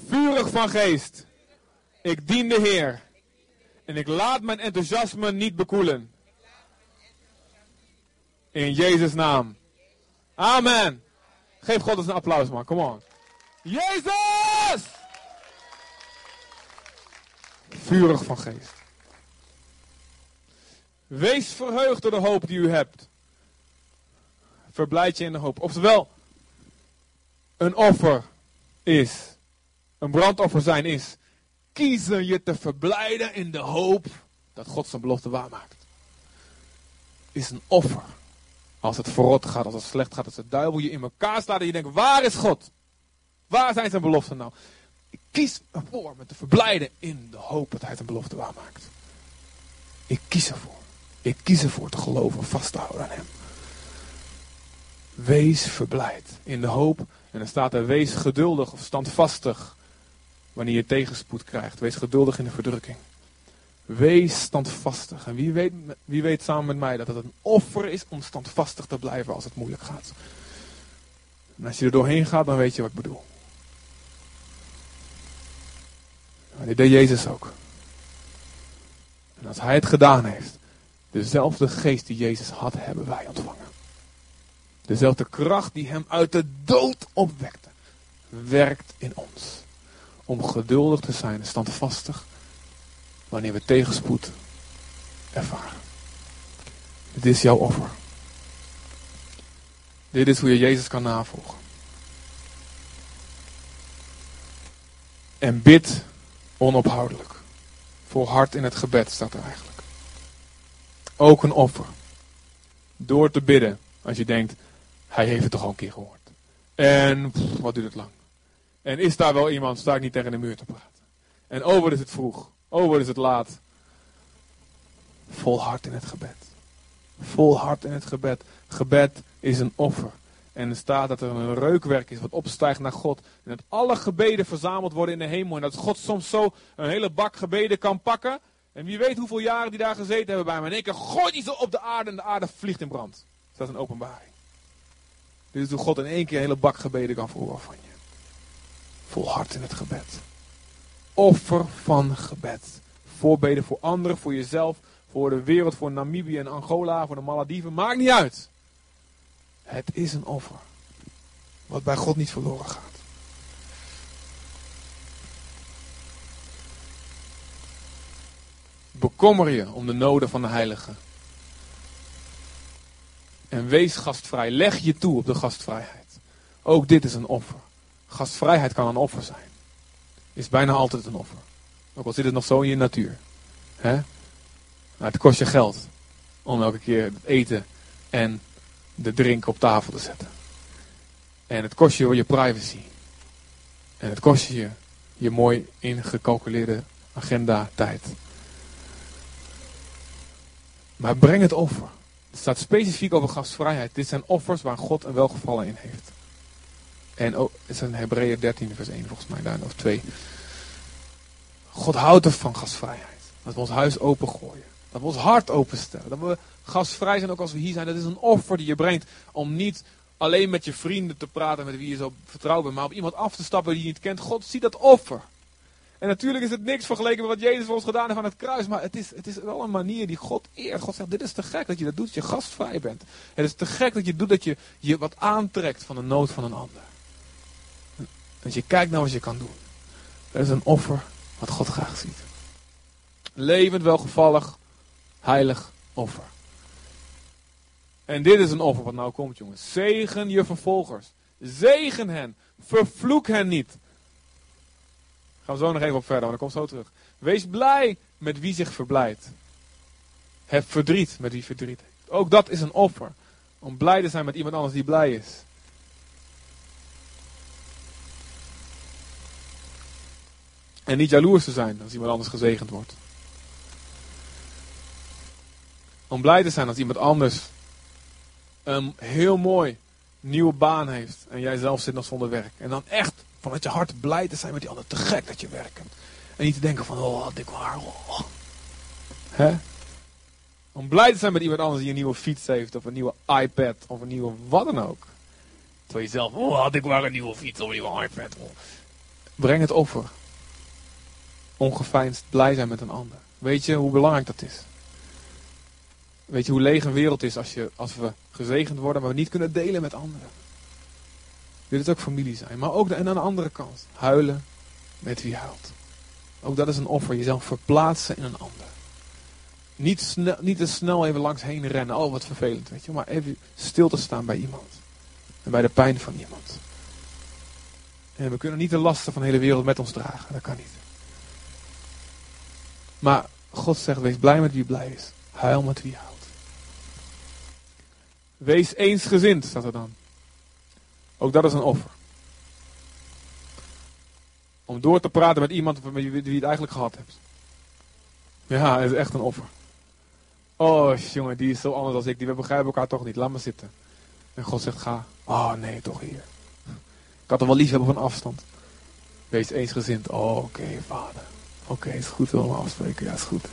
vurig van geest. Ik dien de Heer. En ik laat mijn enthousiasme niet bekoelen. In Jezus' naam. Amen. Geef God eens een applaus, man. Come on. Jezus! Vurig van geest. Wees verheugd door de hoop die u hebt. Verblijd je in de hoop. Oftewel, een offer is, een brandoffer zijn is, kiezen je te verblijden in de hoop dat God zijn belofte waarmaakt. Is een offer. Als het verrot gaat, als het slecht gaat, als de duivel je in elkaar staat en je denkt, waar is God? Waar zijn zijn beloften nou? Ik kies ervoor me te verblijden in de hoop dat hij een belofte waarmaakt. Ik kies ervoor. Ik kies ervoor te geloven, vast te houden aan hem. Wees verblijd in de hoop. En dan staat er, wees geduldig of standvastig wanneer je tegenspoed krijgt. Wees geduldig in de verdrukking. Wees standvastig. En wie weet, wie weet samen met mij dat het een offer is om standvastig te blijven als het moeilijk gaat. En als je er doorheen gaat, dan weet je wat ik bedoel. Maar dit deed Jezus ook. En als hij het gedaan heeft, dezelfde geest die Jezus had, hebben wij ontvangen. Dezelfde kracht die hem uit de dood opwekte, werkt in ons. Om geduldig te zijn standvastig wanneer we tegenspoed ervaren. Dit is jouw offer. Dit is hoe je Jezus kan navolgen. En bid onophoudelijk. Volhard in het gebed staat er eigenlijk. Ook een offer. Door te bidden. Als je denkt, hij heeft het toch al een keer gehoord. En wat duurt het lang. En is daar wel iemand, sta ik niet tegen de muur te praten. En wat is het vroeg. Wat is het laat. Volhard in het gebed. Volhard in het gebed. Gebed is een offer. En er staat dat er een reukwerk is wat opstijgt naar God. En dat alle gebeden verzameld worden in de hemel. En dat God soms zo een hele bak gebeden kan pakken. En wie weet hoeveel jaren die daar gezeten hebben bij me. En één keer gooit ze op de aarde en de aarde vliegt in brand. Dat is een openbaring. Dit is hoe God in één keer een hele bak gebeden kan verhoren van je. Volhard in het gebed. Offer van gebed. Voorbeden voor anderen, voor jezelf, voor de wereld, voor Namibië en Angola, voor de Malediven. Maakt niet uit. Het is een offer. Wat bij God niet verloren gaat. Bekommer je om de noden van de heiligen. En wees gastvrij. Leg je toe op de gastvrijheid. Ook dit is een offer. Gastvrijheid kan een offer zijn. Is bijna altijd een offer. Ook al zit het nog zo in je natuur. Maar het kost je geld om elke keer het eten en de drink op tafel te zetten. En het kost je je privacy. En het kost je je mooi ingecalculeerde agenda tijd. Maar breng het offer. Het staat specifiek over gastvrijheid. Dit zijn offers waar God een welgevallen in heeft. En ook, het is in Hebreeën 13 vers 1 volgens mij, daar of 2. God houdt ervan gastvrijheid. Dat we ons huis opengooien. Dat we ons hart openstellen. Dat we gastvrij zijn ook als we hier zijn. Dat is een offer die je brengt om niet alleen met je vrienden te praten met wie je zo vertrouwt bent. Maar op iemand af te stappen die je niet kent. God ziet dat offer. En natuurlijk is het niks vergeleken met wat Jezus voor ons gedaan heeft aan het kruis. Maar het is, het is wel een manier die God eert. God zegt, dit is te gek dat je dat doet, dat je gastvrij bent. Het is te gek dat je doet dat je je wat aantrekt van de nood van een ander. Dat je kijkt naar wat je kan doen. Dat is een offer wat God graag ziet. Levend, welgevallig, heilig offer. En dit is een offer wat nou komt, jongens. Zegen je vervolgers. Zegen hen. Vervloek hen niet. Gaan we zo nog even op verder, want dan komt zo terug. Wees blij met wie zich verblijdt. Heb verdriet met wie verdriet. Ook dat is een offer. Om blij te zijn met iemand anders die blij is. En niet jaloers te zijn als iemand anders gezegend wordt. Om blij te zijn als iemand anders een heel mooi nieuwe baan heeft. En jij zelf zit nog zonder werk. En dan echt vanuit je hart blij te zijn met die ander. Te gek dat je werkt. En niet te denken van, oh, dik waar. Oh. Hè? Om blij te zijn met iemand anders die een nieuwe fiets heeft. Of een nieuwe iPad. Of een nieuwe wat dan ook. Terwijl je zelf, oh, had ik maar een nieuwe fiets of een nieuwe iPad. Oh. Breng het offer. Ongeveinsd blij zijn met een ander. Weet je hoe belangrijk dat is? Weet je hoe leeg een wereld is als, je, als we gezegend worden, maar we niet kunnen delen met anderen? Wil het ook familie zijn. Maar ook en aan de andere kant, huilen met wie huilt. Ook dat is een offer, jezelf verplaatsen in een ander. Niet, snel, niet te snel even langs heen rennen, oh wat vervelend, weet je. Maar even stil te staan bij iemand. En bij de pijn van iemand. En we kunnen niet de lasten van de hele wereld met ons dragen, dat kan niet. Maar God zegt, wees blij met wie blij is. Huil met wie huilt. Wees eensgezind, staat er dan. Ook dat is een offer. Om door te praten met iemand met wie je het eigenlijk gehad hebt. Ja, het is echt een offer. Oh, jongen, die is zo anders als ik. Die we begrijpen elkaar toch niet. Laat me zitten. En God zegt, ga. Oh, nee, toch hier. Ik had er wel lief hebben van afstand. Wees eensgezind. Oh, oké, vader. Oké, is goed, we afspreken. Ja, is goed.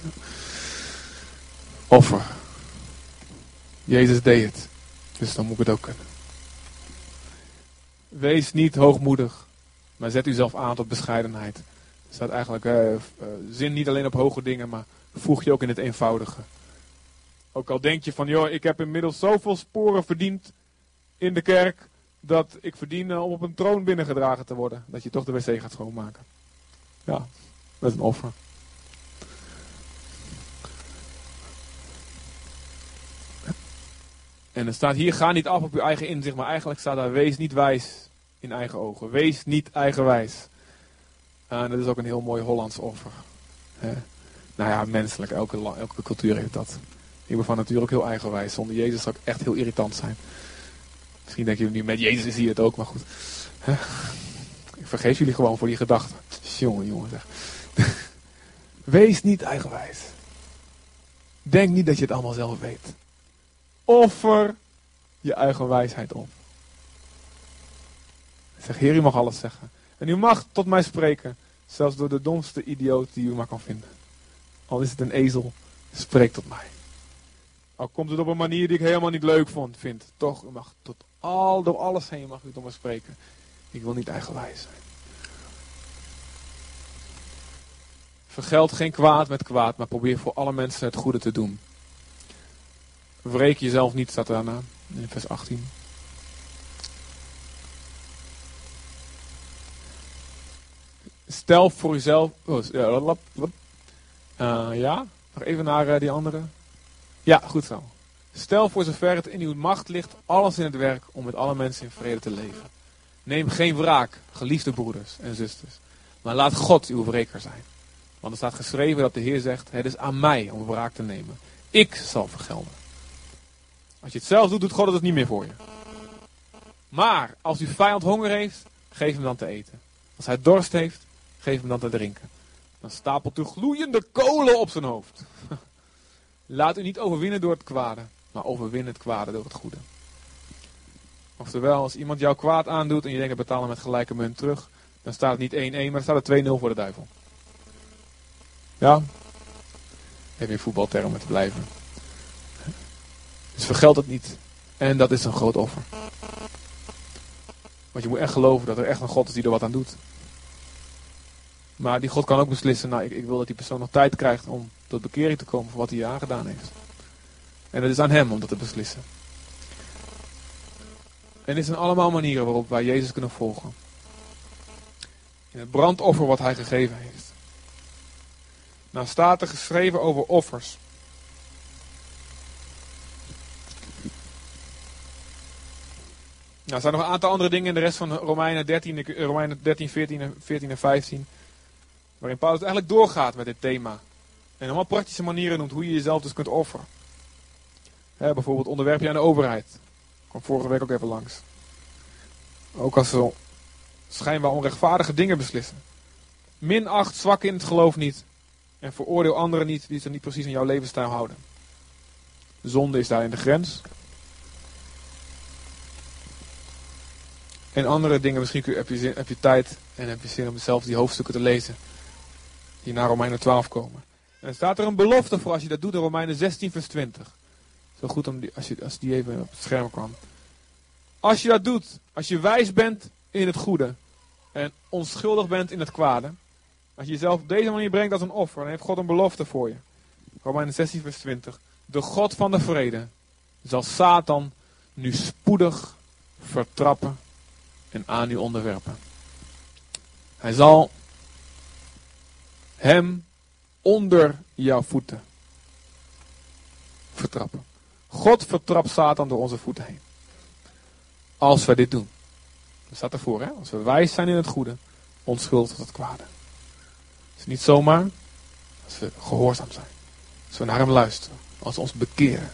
Offer. Jezus deed het. Dus dan moet ik het ook kunnen. Wees niet hoogmoedig, maar zet uzelf aan tot bescheidenheid. Er staat eigenlijk uh, zin niet alleen op hoge dingen, maar voeg je ook in het eenvoudige. Ook al denk je van, joh, ik heb inmiddels zoveel sporen verdiend in de kerk, dat ik verdien eh, om op een troon binnengedragen te worden. Dat je toch de wc gaat schoonmaken. Ja, is een offer. En er staat hier, ga niet af op je eigen inzicht, maar eigenlijk staat daar, wees niet wijs in eigen ogen. Wees niet eigenwijs. En dat is ook een heel mooi Hollands offer. Nou ja, menselijk, elke, elke cultuur heeft dat. Ik ben van nature ook heel eigenwijs. Zonder Jezus zou ik echt heel irritant zijn. Misschien denken jullie nu, met Jezus is hij het ook, maar goed. Ik vergeef jullie gewoon voor die gedachten. Jongen, jongen zeg. Wees niet eigenwijs. Denk niet dat je het allemaal zelf weet. Offer je eigen wijsheid op. Zeg, Heer, u mag alles zeggen. En u mag tot mij spreken, zelfs door de domste idioot die u maar kan vinden. Al is het een ezel, spreek tot mij. Al komt het op een manier die ik helemaal niet leuk vond, vind. Toch, u mag tot al, door alles heen mag u tot mij spreken. Ik wil niet eigenwijs zijn. Vergeld geen kwaad met kwaad, maar probeer voor alle mensen het goede te doen. Wreek jezelf niet, staat daarna in vers 18. Stel voor jezelf. Oh, ja, uh, ja, nog even naar uh, die andere. Ja, goed zo. Stel voor zover het in uw macht ligt alles in het werk om met alle mensen in vrede te leven. Neem geen wraak, geliefde broeders en zusters. Maar laat God uw wreker zijn. Want er staat geschreven dat de Heer zegt: Het is aan mij om wraak te nemen. Ik zal vergelden. Als je het zelf doet, doet God het dus niet meer voor je. Maar als uw vijand honger heeft, geef hem dan te eten. Als hij dorst heeft, geef hem dan te drinken. Dan stapelt u gloeiende kolen op zijn hoofd. Laat u niet overwinnen door het kwade, maar overwin het kwade door het goede. Oftewel, als iemand jou kwaad aandoet en je denkt, betalen met gelijke munt terug, dan staat het niet 1-1, maar dan staat het 2-0 voor de duivel. Ja? Even in voetbaltermen te blijven. Dus vergeld het niet. En dat is een groot offer. Want je moet echt geloven dat er echt een God is die er wat aan doet. Maar die God kan ook beslissen, nou ik, ik wil dat die persoon nog tijd krijgt om tot bekering te komen voor wat hij aangedaan heeft. En het is aan hem om dat te beslissen. En dit zijn allemaal manieren waarop wij Jezus kunnen volgen. In het brandoffer wat hij gegeven heeft. Nou staat er geschreven over offers. Nou, er zijn nog een aantal andere dingen in de rest van Romeinen 13, Romeinen 13 14, 14 en 15. Waarin Paulus eigenlijk doorgaat met dit thema. En allemaal praktische manieren noemt hoe je jezelf dus kunt offeren. bijvoorbeeld onderwerp je aan de overheid. Kwam vorige week ook even langs. Ook als ze schijnbaar onrechtvaardige dingen beslissen. Min acht zwak in het geloof niet. En veroordeel anderen niet die zich niet precies in jouw levensstijl houden. Zonde is daar in de grens. En andere dingen, misschien heb je, heb je tijd en heb je zin om zelf die hoofdstukken te lezen. Die naar Romeinen 12 komen. En staat er een belofte voor als je dat doet in Romeinen 16 vers 20. Zo goed om die, als, je, als die even op het scherm kwam. Als je dat doet, als je wijs bent in het goede en onschuldig bent in het kwade. Als je jezelf op deze manier brengt als een offer, dan heeft God een belofte voor je. Romeinen 16 vers 20. De God van de vrede zal Satan nu spoedig vertrappen en aan u onderwerpen. Hij zal hem onder jouw voeten vertrappen. God vertrapt Satan door onze voeten heen. Als we dit doen. Dat staat ervoor, hè? Als we wijs zijn in het goede, onschuldig tot het kwade. Het is niet zomaar als we gehoorzaam zijn. Als we naar hem luisteren. Als we ons bekeren.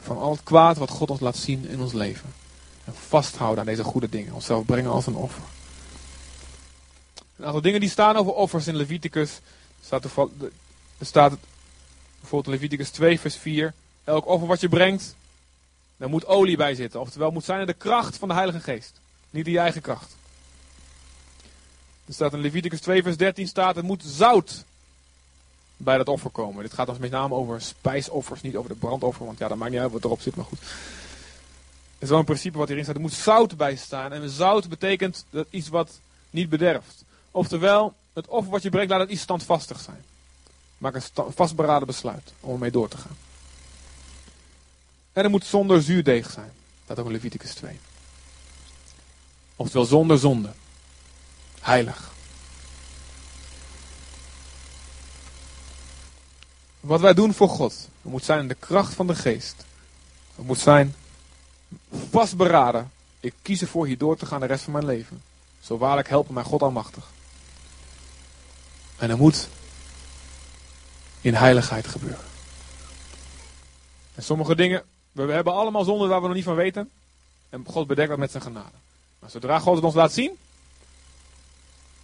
Van al het kwaad wat God ons laat zien in ons leven. En vasthouden aan deze goede dingen. Onszelf brengen als een offer. Een aantal dingen die staan over offers in Leviticus. Staat er, staat bijvoorbeeld in Leviticus 2 vers 4. Elk offer wat je brengt, daar moet olie bij zitten. Oftewel moet zijn er de kracht van de Heilige Geest. Niet je eigen kracht. Er staat in Leviticus 2 vers 13 staat, er moet zout bij dat offer komen. Dit gaat ons met name over spijsoffers, niet over de brandoffer. Want ja, dat maakt niet uit wat erop zit, maar goed. Het is wel een principe wat hierin staat. Er moet zout bij staan. En zout betekent dat iets wat niet bederft. Oftewel, het offer wat je brengt, laat het iets standvastig zijn. Maak een vastberaden besluit om ermee door te gaan. En er moet zonder zuurdeeg zijn. Dat ook in Leviticus 2. Oftewel zonder zonde. Heilig. Wat wij doen voor God. Het moet zijn in de kracht van de geest. Het moet zijn vastberaden. Ik kies ervoor hier door te gaan de rest van mijn leven. Zo waarlijk helpen mij God almachtig. En er moet in heiligheid gebeuren. En sommige dingen, we hebben allemaal zonden waar we nog niet van weten. En God bedekt dat met zijn genade. Maar zodra God het ons laat zien,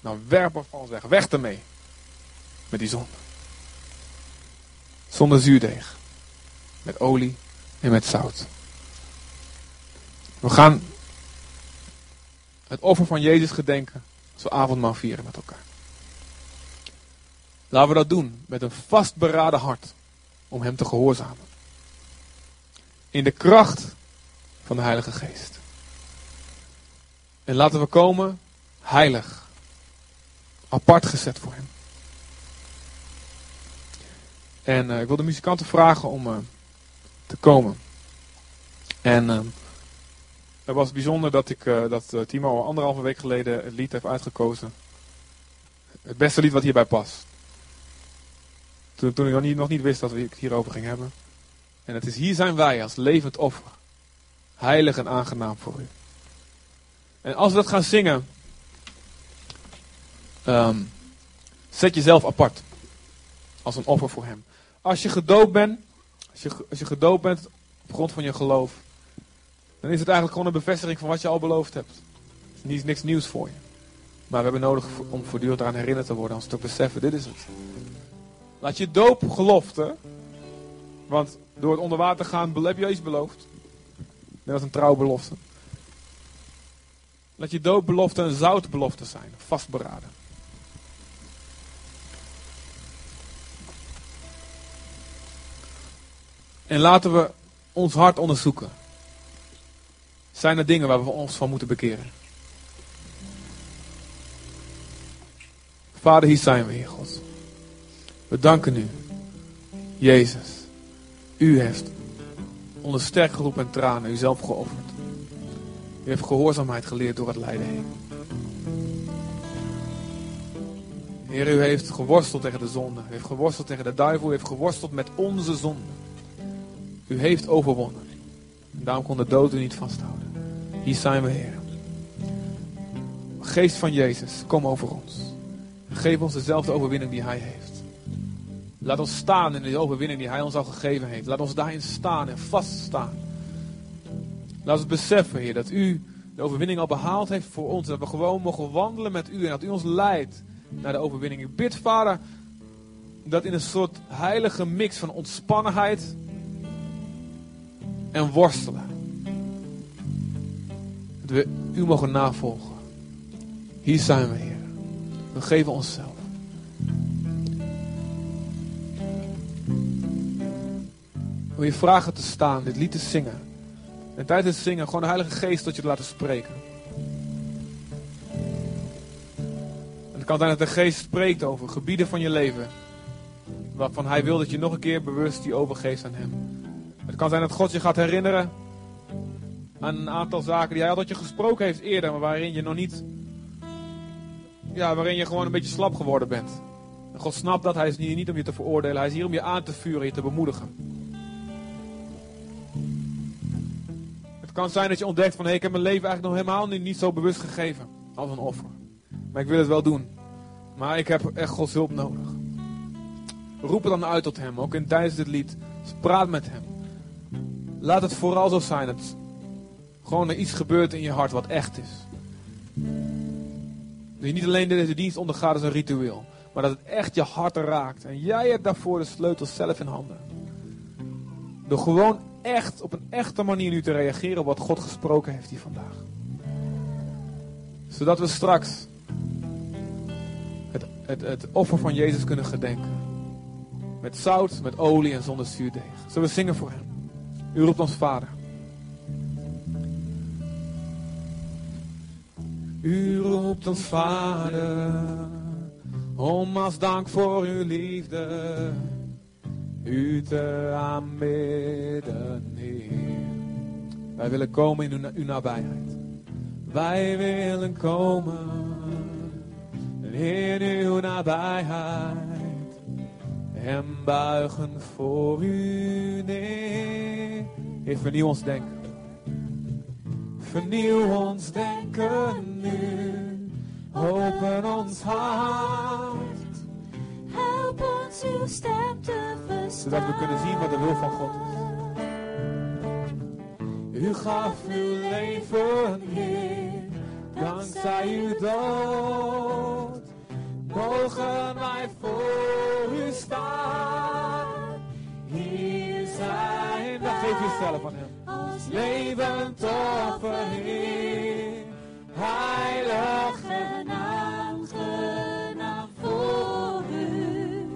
dan werpen we van ons weg. Weg ermee. Met die zonde. Zonder zuurdeeg. Met olie en met zout. We gaan het offer van Jezus gedenken als avondmaal vieren met elkaar. Laten we dat doen met een vastberaden hart om Hem te gehoorzamen. In de kracht van de Heilige Geest. En laten we komen heilig. Apart gezet voor Hem. En uh, ik wil de muzikanten vragen om uh, te komen. En uh, het was bijzonder dat, ik, dat Timo al anderhalve week geleden het lied heeft uitgekozen. Het beste lied wat hierbij past. Toen, toen ik nog niet, nog niet wist dat we het hierover gingen hebben. En het is hier zijn wij als levend offer. Heilig en aangenaam voor u. En als we dat gaan zingen. Um, zet jezelf apart. Als een offer voor hem. Als je gedoopt bent. Als je, als je gedoopt bent op grond van je geloof. Dan is het eigenlijk gewoon een bevestiging van wat je al beloofd hebt. Het is niks nieuws voor je. Maar we hebben nodig om voortdurend eraan herinnerd te worden. Als te beseffen, dit is het. Laat je doopgelofte. Want door het onder water gaan heb je iets beloofd. Net als een trouwbelofte. Laat je doopbelofte een zoutbelofte zijn. Vastberaden. En laten we ons hart onderzoeken. Zijn er dingen waar we ons van moeten bekeren? Vader, hier zijn we, Heer God. We danken u, Jezus. U heeft onder sterk geroep en tranen u zelf geofferd. U heeft gehoorzaamheid geleerd door het lijden heen. Heer, u heeft geworsteld tegen de zonde. U heeft geworsteld tegen de duivel. U heeft geworsteld met onze zonde. U heeft overwonnen. En daarom kon de dood u niet vasthouden. Hier zijn we, Heer. Geest van Jezus, kom over ons. Geef ons dezelfde overwinning die Hij heeft. Laat ons staan in de overwinning die Hij ons al gegeven heeft. Laat ons daarin staan en vaststaan. Laat ons beseffen, Heer, dat U de overwinning al behaald heeft voor ons. Dat we gewoon mogen wandelen met U en dat U ons leidt naar de overwinning. Ik bid, Vader, dat in een soort heilige mix van ontspannenheid en worstelen. Dat we U mogen navolgen. Hier zijn we, Heer. We geven onszelf. Wil je vragen te staan, dit lied te zingen. En tijdens het zingen gewoon de Heilige Geest tot je te laten spreken. En het kan zijn dat de Geest spreekt over gebieden van je leven. Waarvan Hij wil dat je nog een keer bewust die overgeeft aan Hem. Het kan zijn dat God je gaat herinneren aan een aantal zaken die Hij al je gesproken heeft eerder. Maar waarin je nog niet... Ja, waarin je gewoon een beetje slap geworden bent. En God snapt dat. Hij is hier niet om je te veroordelen. Hij is hier om je aan te vuren, je te bemoedigen. Het kan zijn dat je ontdekt van, hé, ik heb mijn leven eigenlijk nog helemaal niet, niet zo bewust gegeven als een offer. Maar ik wil het wel doen. Maar ik heb echt Gods hulp nodig. Roep het dan uit tot hem, ook in tijdens dit lied. praat met hem. Laat het vooral zo zijn dat gewoon er iets gebeurt in je hart wat echt is. Dat je niet alleen deze dienst ondergaat als een ritueel. Maar dat het echt je hart raakt. En jij hebt daarvoor de sleutel zelf in handen. Door gewoon echt op een echte manier nu te reageren op wat God gesproken heeft hier vandaag. Zodat we straks het, het, het offer van Jezus kunnen gedenken. Met zout, met olie en zonder zuurdeeg. Zullen we zingen voor hem? U roept ons vader. U roept ons vader. Om als dank voor uw liefde. U te aanbidden, Heer. Wij willen komen in uw, uw nabijheid. Wij willen komen in uw nabijheid en buigen voor u neer. Heer, vernieuw ons denken. Vernieuw ons denken nu. Open ons hart.
Help ons uw stem te verstaan.
Zodat we kunnen zien wat de wil van God is. U gaf uw leven, Heer, dankzij uw dood. Mogen wij voor u staan. Hier. Geef jezelf aan hem.
Als
Levend offer, Heer. Heilig
en aangenaam voor u.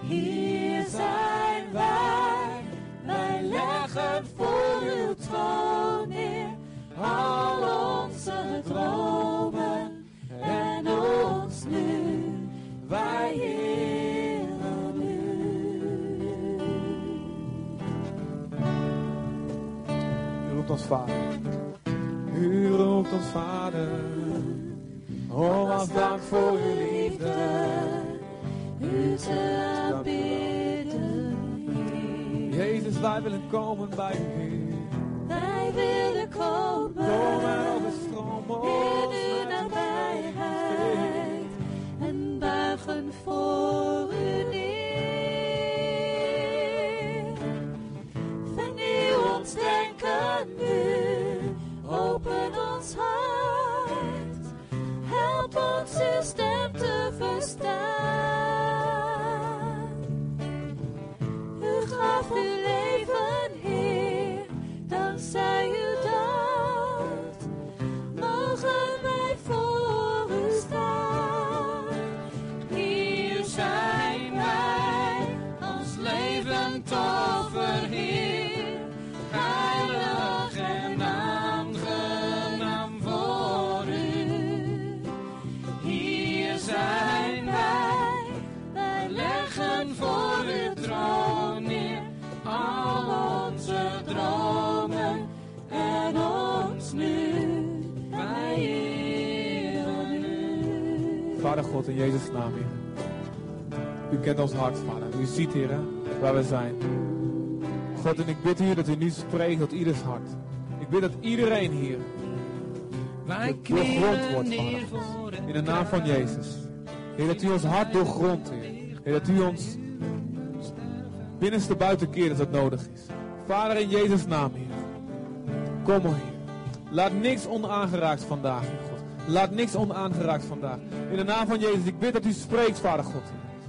Hier zijn wij, wij leggen voor uw troon neer al onze dromen en ons nu. Wij
ons vader. U roept ons vader. Oh, als dank voor uw liefde.
U te Heer.
Jezus, wij willen komen bij u.
Wij willen komen
Kom en overstroom
in
ons.
uw nabijheid en buigen voor u ons hart. Help ons uw stem te verstaan.
God, in Jezus' naam, Heer. U kent ons hart, Vader. U ziet, Heer, hè, waar we zijn. God, en ik bid, Heer, dat u nu spreekt tot ieders hart. Ik bid dat iedereen hier doorgrond wordt, Vader. In de naam van Jezus. Heer, dat u ons hart doorgrondt, Heer. Heer, dat u ons binnenste buiten keert als het nodig is. Vader, in Jezus' naam, Heer. Kom, o Heer. Laat niks onaangeraakt vandaag, Heer. Laat niks onaangeraakt vandaag. In de naam van Jezus, ik bid dat u spreekt, Vader God.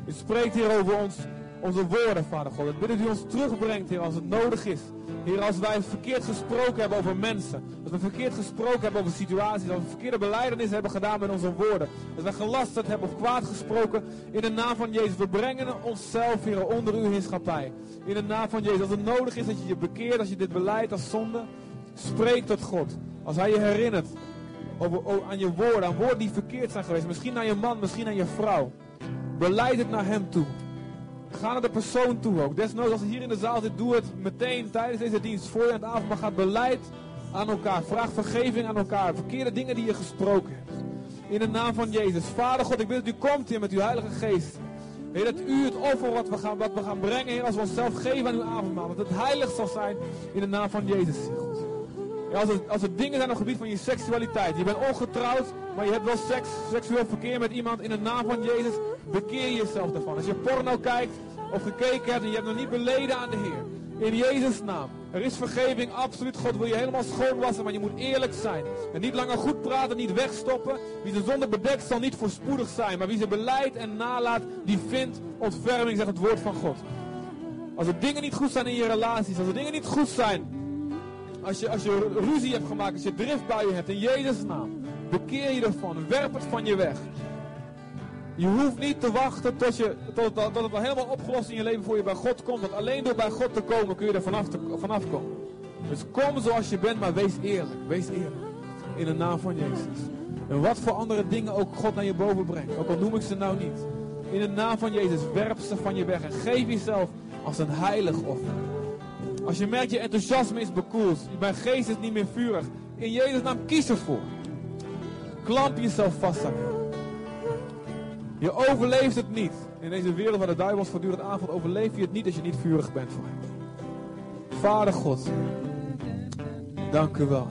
U spreekt hier over ons, onze woorden, Vader God. Ik bid dat u ons terugbrengt, Heer, als het nodig is. Heer, als wij verkeerd gesproken hebben over mensen. Als we verkeerd gesproken hebben over situaties. Als we verkeerde beleidenis hebben gedaan met onze woorden. Als we gelasterd hebben of kwaad gesproken. In de naam van Jezus. We brengen onszelf, Heer, onder uw heerschappij. In de naam van Jezus. Als het nodig is dat je je bekeert. Als je dit beleidt als zonde. Spreek tot God. Als hij je herinnert over, over- aan je woorden. Aan woorden die verkeerd zijn geweest. Misschien naar je man, misschien aan je vrouw. Beleid het naar hem toe. Ga naar de persoon toe ook. Desnoods als je hier in de zaal zit, doe het meteen tijdens deze dienst. Voor je aan het avondmaal gaat beleid aan elkaar. Vraag vergeving aan elkaar. Verkeerde dingen die je gesproken hebt. In de naam van Jezus. Vader God, ik wil dat u komt hier met uw heilige geest. Heer, dat u het offer wat we gaan, wat we gaan brengen, als we onszelf geven aan uw avondmaal. Dat het heilig zal zijn in de naam van Jezus. Als, er, als er dingen zijn op het gebied van je seksualiteit. Je bent ongetrouwd, maar je hebt wel seks, seksueel verkeer met iemand. In de naam van Jezus, bekeer jezelf daarvan. Als je porno kijkt of gekeken hebt en je hebt nog niet beleden aan de Heer. In Jezus' naam. Er is vergeving, absoluut. God wil je helemaal schoonwassen, maar je moet eerlijk zijn. En niet langer goed praten, niet wegstoppen. Wie zijn zonde bedekt zal niet voorspoedig zijn. Maar wie ze beleidt en nalaat, die vindt ontferming, zegt het woord van God. Als er dingen niet goed zijn in je relaties, als er dingen niet goed zijn, als je, als je ruzie hebt gemaakt, als je driftbuien hebt, in Jezus' naam, bekeer je ervan, werp het van je weg. Je hoeft niet te wachten tot, je, tot, tot, het al helemaal opgelost in je leven voor je bij God komt. Want alleen door bij God te komen kun je er vanaf, te, vanaf komen. Dus kom zoals je bent, maar wees eerlijk. Wees eerlijk. In de naam van Jezus. En wat voor andere dingen ook God naar je boven brengt. Ook al noem ik ze nou niet. In de naam van Jezus, werp ze van je weg. En geef jezelf als een heilig offer. Als je merkt je enthousiasme is bekoeld. Mijn geest is niet meer vurig. In Jezus' naam kies ervoor. Klamp jezelf vast aan hem. Je overleeft het niet. In deze wereld waar de duivel ons voortdurend aanvalt, overleef je het niet als je niet vurig bent voor hem. Vader God, dank u wel.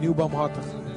In uw barmhartigheid.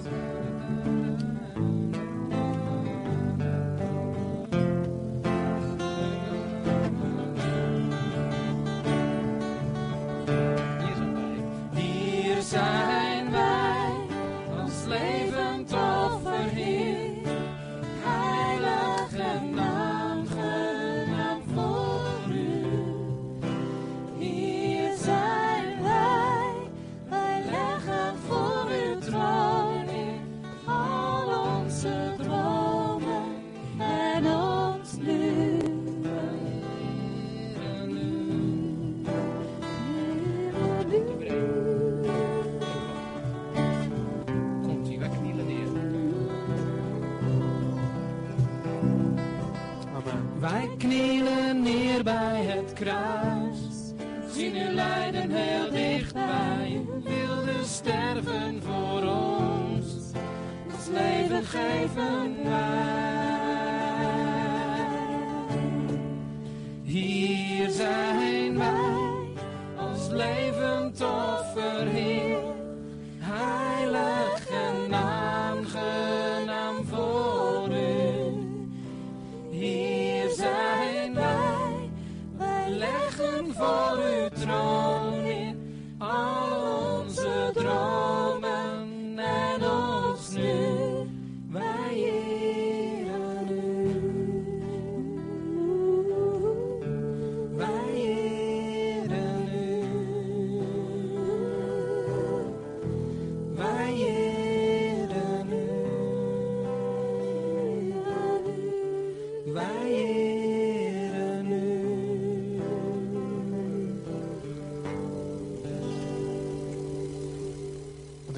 Leggen voor uw troon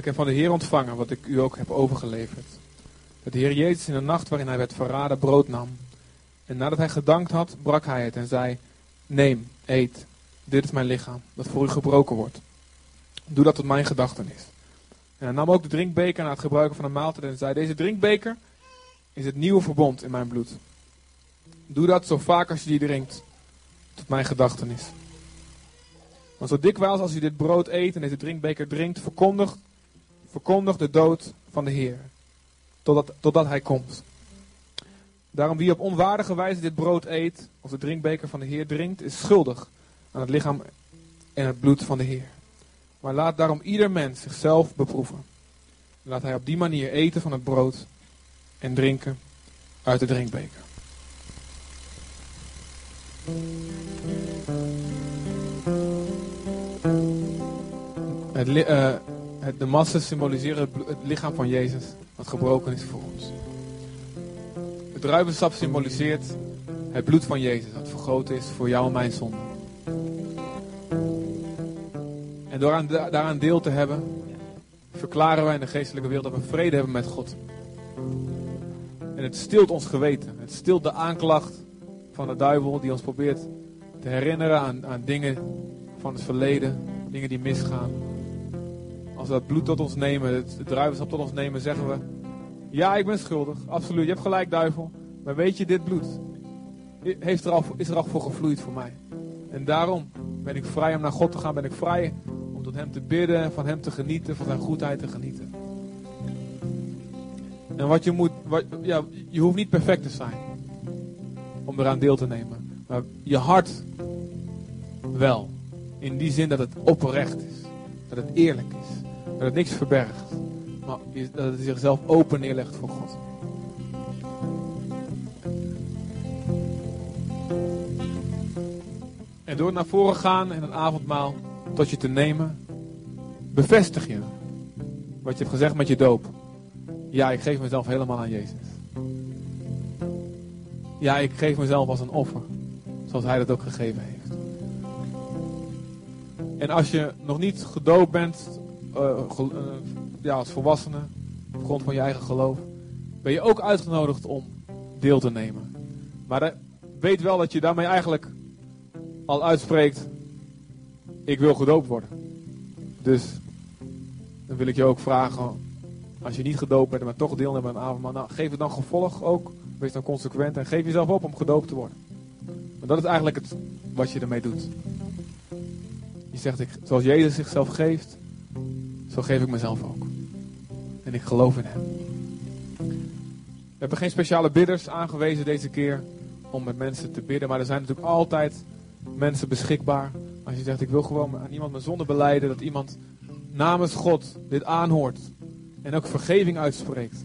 heb van de Heer ontvangen wat ik u ook heb overgeleverd. Dat de Heer Jezus in de nacht waarin hij werd verraden brood nam. En nadat hij gedankt had, brak hij het en zei: Neem, eet. Dit is mijn lichaam, dat voor u gebroken wordt. Doe dat tot mijn gedachtenis. En hij nam ook de drinkbeker na het gebruiken van de maaltijd en zei: Deze drinkbeker is het nieuwe verbond in mijn bloed. Doe dat zo vaak als je die drinkt, tot mijn gedachtenis. Want zo dikwijls als u dit brood eet en deze drinkbeker drinkt, verkondigt, verkondigt de dood van de Heer. Totdat, totdat hij komt. Daarom wie op onwaardige wijze dit brood eet, of de drinkbeker van de Heer drinkt, is schuldig aan het lichaam en het bloed van de Heer. Maar laat daarom ieder mens zichzelf beproeven. Laat hij op die manier eten van het brood en drinken uit de drinkbeker. Het, eh, de massen symboliseren het, lichaam van Jezus, wat gebroken is voor ons. Het druivensap symboliseert het bloed van Jezus, dat vergoten is voor jou en mijn zonde. En door aan, da- daaraan deel te hebben, verklaren wij in de geestelijke wereld dat we vrede hebben met God. En het stilt ons geweten. Het stilt de aanklacht van de duivel die ons probeert te herinneren aan, aan dingen van het verleden, dingen die misgaan. Als we dat bloed tot ons nemen, het, druivensap tot ons nemen, zeggen we: Ja, ik ben schuldig, absoluut. Je hebt gelijk, duivel. Maar weet je, dit bloed heeft er al, is er al voor gevloeid voor mij. En daarom ben ik vrij om naar God te gaan, ben ik vrij om tot Hem te bidden, van Hem te genieten, van Zijn goedheid te genieten. En wat je moet, wat, ja, je hoeft niet perfect te zijn om eraan deel te nemen. Maar je hart wel. In die zin dat het oprecht is. Dat het eerlijk is. Dat het niks verbergt. Maar dat het zichzelf open neerlegt voor God. En door naar voren gaan en een avondmaal tot je te nemen, bevestig je wat je hebt gezegd met je doop. Ja, ik geef mezelf helemaal aan Jezus. Ja, ik geef mezelf als een offer. Zoals Hij dat ook gegeven heeft. En als je nog niet gedoopt bent, ja, als volwassene, op grond van je eigen geloof, ben je ook uitgenodigd om deel te nemen. Maar uh, weet wel dat je daarmee eigenlijk al uitspreekt, ik wil gedoopt worden. Dus dan wil ik je ook vragen, als je niet gedoopt bent, maar toch deelnemen aan een avondmaal, nou, geef het dan gevolg ook. Wees dan consequent en geef jezelf op om gedoopt te worden. Want dat is eigenlijk het, wat je ermee doet. Je zegt, ik, zoals Jezus zichzelf geeft, zo geef ik mezelf ook. En ik geloof in Hem. We hebben geen speciale bidders aangewezen deze keer om met mensen te bidden. Maar er zijn natuurlijk altijd mensen beschikbaar. Als je zegt, ik wil gewoon aan iemand mijn zonde beleiden. Dat iemand namens God dit aanhoort. En ook vergeving uitspreekt.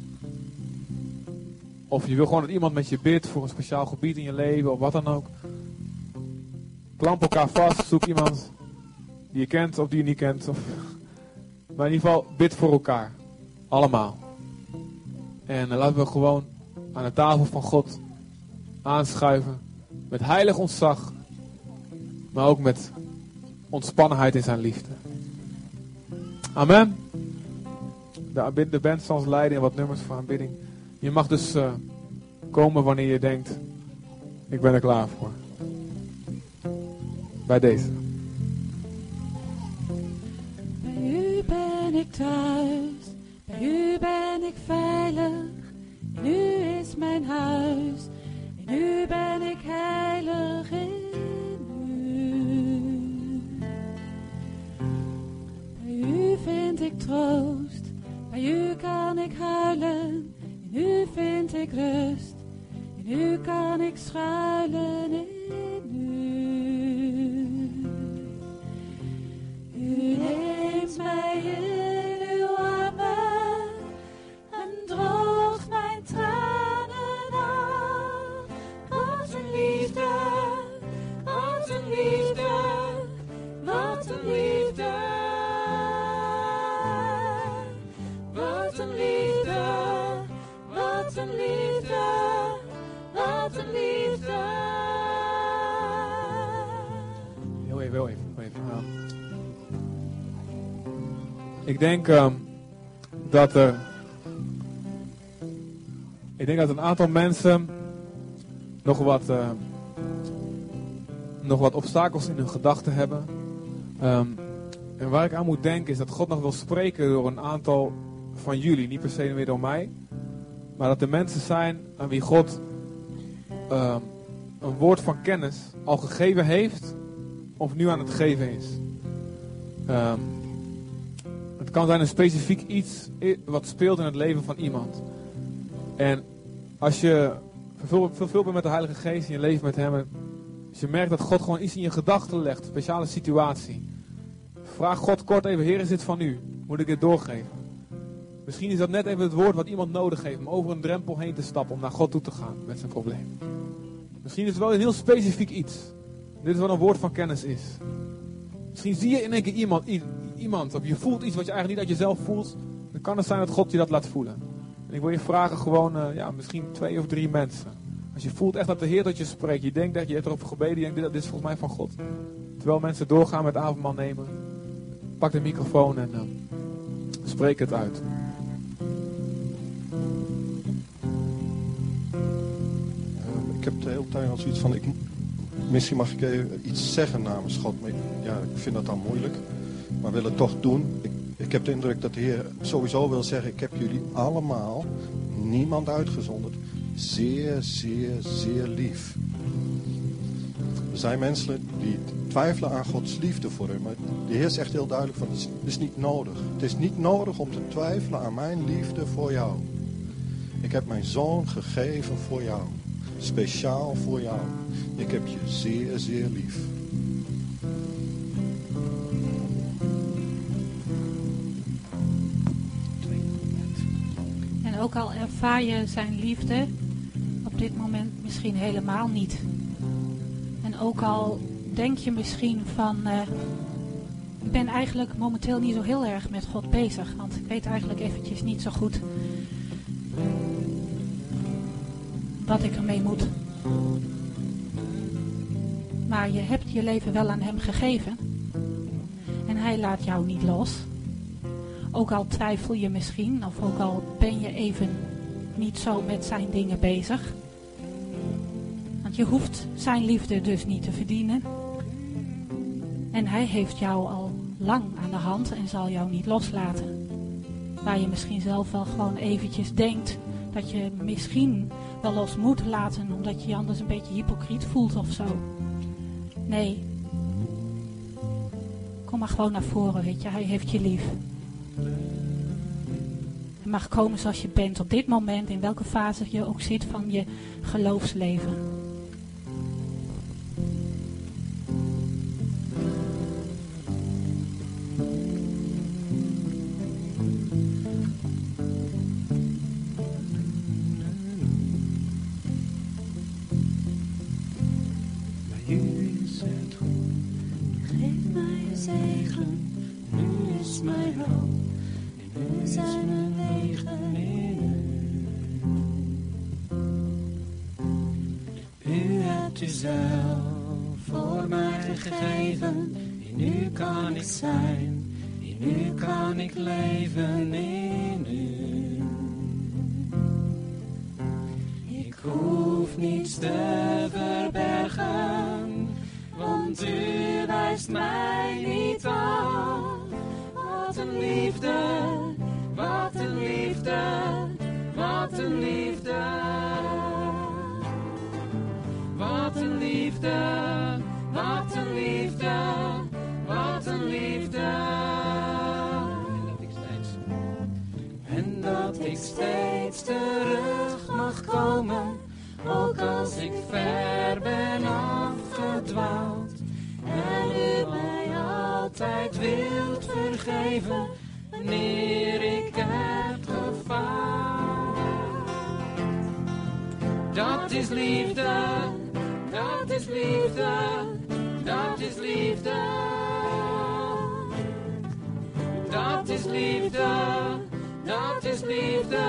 Of je wil gewoon dat iemand met je bidt voor een speciaal gebied in je leven. Of wat dan ook. Klamp elkaar vast. Zoek iemand die je kent of die je niet kent. Of... Maar in ieder geval, bid voor elkaar. Allemaal. En uh, laten we gewoon aan de tafel van God aanschuiven. Met heilig ontzag. Maar ook met ontspannenheid in zijn liefde. Amen. De, de band zal leiden in wat nummers voor aanbidding. Je mag dus uh, komen wanneer je denkt, ik ben er klaar voor. Bij deze.
Ik thuis, bij u ben ik veilig. In u is mijn huis, in u ben ik heilig in u. Bij u vind ik troost, bij u kan ik huilen. In u vind ik rust, in u kan ik schuilen in
ik denk uh, dat er. Ik denk dat een aantal mensen nog wat, uh, nog wat obstakels in hun gedachten hebben. Um, en waar ik aan moet denken is dat God nog wil spreken door een aantal van jullie, niet per se meer door mij. Maar dat er mensen zijn aan wie God een woord van kennis al gegeven heeft, of nu aan het geven is. Um, kan zijn een specifiek iets wat speelt in het leven van iemand. En als je vervuld, bent met de Heilige Geest en je leeft met Hem, als je merkt dat God gewoon iets in je gedachten legt, speciale situatie. Vraag God kort even, Heer, is dit van u? Moet ik dit doorgeven? Misschien is dat net even het woord wat iemand nodig heeft om over een drempel heen te stappen, om naar God toe te gaan met zijn probleem. Misschien is het wel een heel specifiek iets. Dit is wat een woord van kennis is. Misschien zie je in één keer iemand, iemand, of je voelt iets wat je eigenlijk niet uit jezelf voelt. Dan kan het zijn dat God je dat laat voelen. En ik wil je vragen gewoon, uh, ja, misschien twee of drie mensen. Als je voelt echt dat de Heer tot je spreekt. Je denkt dat je hebt erop gebeden, je denkt, dit, dit is volgens mij van God. Terwijl mensen doorgaan met avondmaal nemen. Pak de microfoon en uh, spreek het uit.
ik heb de hele tijd al zoiets van, ik, misschien mag ik even iets zeggen namens God. Maar ja, ik vind dat dan moeilijk. Maar wil het toch doen. Ik, ik heb de indruk dat de Heer sowieso wil zeggen, ik heb jullie allemaal, niemand uitgezonderd, zeer, zeer, zeer lief. Er zijn mensen die twijfelen aan Gods liefde voor hem. Maar de Heer zegt heel duidelijk van, het is niet nodig. Het is niet nodig om te twijfelen aan mijn liefde voor jou. Ik heb mijn zoon gegeven voor jou. Speciaal voor jou. Ik heb je zeer, zeer lief.
Ook al ervaar je zijn liefde op dit moment misschien helemaal niet. En ook al denk je misschien van, uh, ik ben eigenlijk momenteel niet zo heel erg met God bezig. Want ik weet eigenlijk eventjes niet zo goed wat ik ermee moet. Maar je hebt je leven wel aan hem gegeven. En hij laat jou niet los. Ook al twijfel je misschien, of ook al ben je even niet zo met zijn dingen bezig. Want je hoeft zijn liefde dus niet te verdienen. En hij heeft jou al lang aan de hand en zal jou niet loslaten. Waar je misschien zelf wel gewoon eventjes denkt dat je misschien wel los moet laten omdat je je anders een beetje hypocriet voelt of zo. Nee. Kom maar gewoon naar voren, weet je. Hij heeft je lief. Je mag komen zoals je bent op dit moment, in welke fase je ook zit van je geloofsleven. zijn. In u kan ik leven, in u. Ik hoef niets te verbergen, want u wijst mij niet af. Wat een liefde, wat een liefde, wat een liefde. Wat een liefde. steeds terug mag komen, ook als ik ver ben afgedwaald. En u mij altijd wilt vergeven, wanneer ik heb gefaald. Dat is liefde, dat is liefde, dat is liefde. Dat is liefde dat is liefde,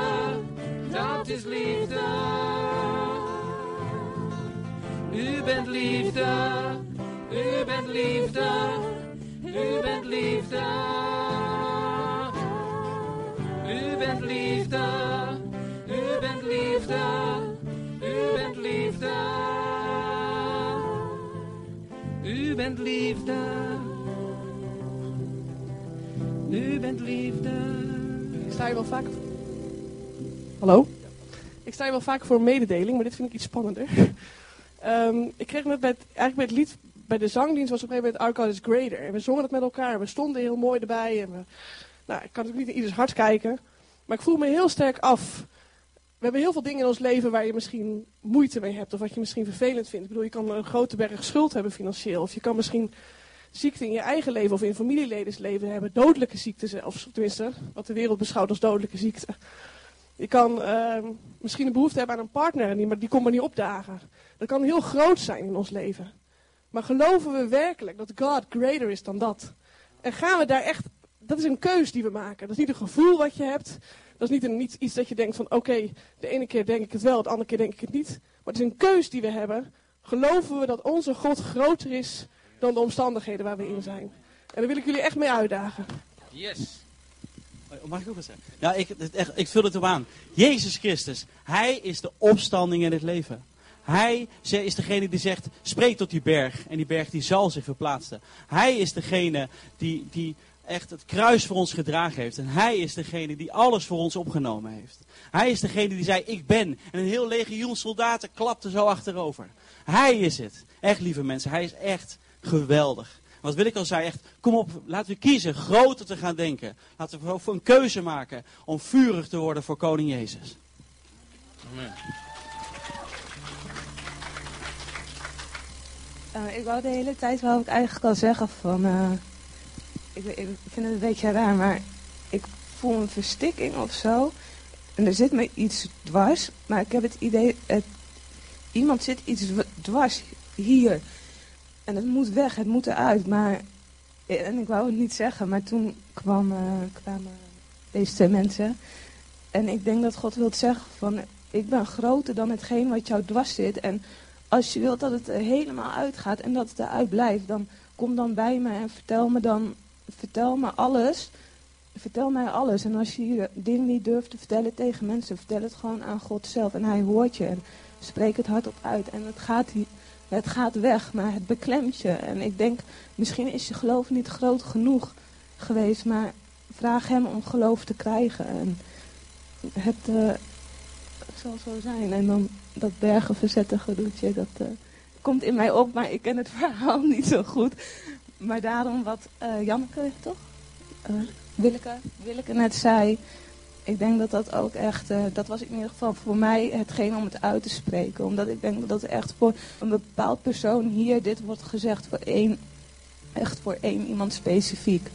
dat is liefde. U bent liefde, u bent liefde, u bent liefde. U bent liefde, u bent liefde, u bent liefde. U bent liefde, u bent liefde.
Hallo? Ik sta hier wel vaak voor een mededeling, maar dit vind ik iets spannender. um, ik kreeg net bij het, eigenlijk bij het lied, bij de zangdienst was op een gegeven moment Our God is Greater. En we zongen het met elkaar, we stonden heel mooi erbij. En we, nou, ik kan natuurlijk niet in ieders hart kijken, maar ik voel me heel sterk af. We hebben heel veel dingen in ons leven waar je misschien moeite mee hebt, of wat je misschien vervelend vindt. Ik bedoel, je kan een grote berg schuld hebben financieel, of je kan misschien ziekte in je eigen leven of in familieledens leven hebben, dodelijke ziekten, of tenminste, wat de wereld beschouwt als dodelijke ziekte. Je kan uh, misschien een behoefte hebben aan een partner, die, maar die komt maar niet opdagen. Dat kan heel groot zijn in ons leven. Maar geloven we werkelijk dat God greater is dan dat? En gaan we daar echt, dat is een keus die we maken. Dat is niet een gevoel wat je hebt. Dat is niet iets dat je denkt van oké, de ene keer denk ik het wel, de andere keer denk ik het niet. Maar het is een keus die we hebben. Geloven we dat onze God groter is dan de omstandigheden waar we in zijn? En daar wil ik jullie echt mee uitdagen.
Yes. Oh, mag ik ook wat zeggen? Ja, ik, echt, ik vul het op aan. Jezus Christus, Hij is de opstanding in het leven. Hij is degene die zegt, spreek tot die berg. En die berg die zal zich verplaatsen. Hij is degene die, die echt het kruis voor ons gedragen heeft. En hij is degene die alles voor ons opgenomen heeft. Hij is degene die zei, ik ben. En een heel legioen soldaten klapte zo achterover. Hij is het. Echt lieve mensen, hij is echt geweldig. Wat wil ik al zei, echt, kom op, laten we kiezen groter te gaan denken. Laten we een keuze maken om vurig te worden voor koning Jezus. Amen.
Uh, ik wou de hele tijd wel ik eigenlijk al zeggen van, uh, ik, ik, vind het een beetje raar, maar ik voel een verstikking of zo. En er zit me iets dwars, maar ik heb het idee, het, iemand zit iets dwars hier. En het moet weg, het moet eruit. Maar, en ik wou het niet zeggen, maar toen uh, kwamen deze twee mensen. En ik denk dat God wil zeggen van, ik ben groter dan hetgeen wat jou dwars zit. En als je wilt dat het er helemaal uitgaat en dat het eruit blijft, dan kom dan bij me en vertel me dan, vertel me alles. Vertel mij alles. En als je hier dingen niet durft te vertellen tegen mensen, vertel het gewoon aan God zelf. En hij hoort je en spreek het hardop uit. En het gaat, het gaat weg, maar het beklemt je. En ik denk, misschien is je geloof niet groot genoeg geweest, maar vraag hem om geloof te krijgen. En het uh, zal zo zijn. En dan dat bergen verzetten gedoetje, dat uh, komt in mij op, maar ik ken het verhaal niet zo goed. Maar daarom wat uh, Janneke, toch? Willeke, Willeke net zei, ik denk dat dat ook echt, uh, dat was in ieder geval voor mij hetgeen om het uit te spreken. Omdat ik denk dat echt voor een bepaald persoon hier, dit wordt gezegd voor één, echt voor één iemand specifiek.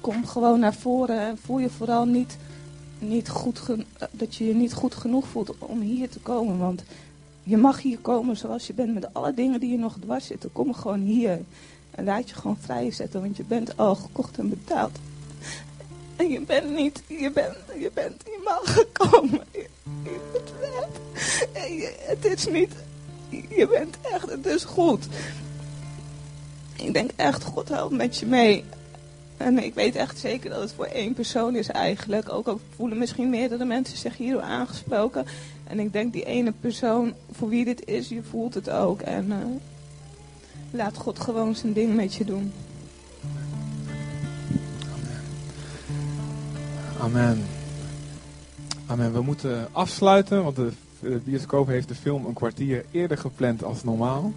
Kom gewoon naar voren en voel je vooral niet, niet goed dat je je niet goed genoeg voelt om hier te komen. Want je mag hier komen zoals je bent met alle dingen die je nog dwars zitten. Kom gewoon hier. En laat je gewoon vrijzetten, want je bent al gekocht en betaald. En je bent niet, je bent, je bent eenmaal gekomen. Je, je bent het is niet, je bent echt, het is goed. Ik denk echt, God helpt met je mee. En ik weet echt zeker dat het voor één persoon is eigenlijk. Ook al voelen misschien meerdere mensen zich hierdoor aangesproken. En ik denk die ene persoon voor wie dit is, je voelt het ook. En uh, laat God gewoon zijn ding met je doen.
Amen. Amen. We moeten afsluiten, want de, bioscoop heeft de film een kwartier eerder gepland als normaal.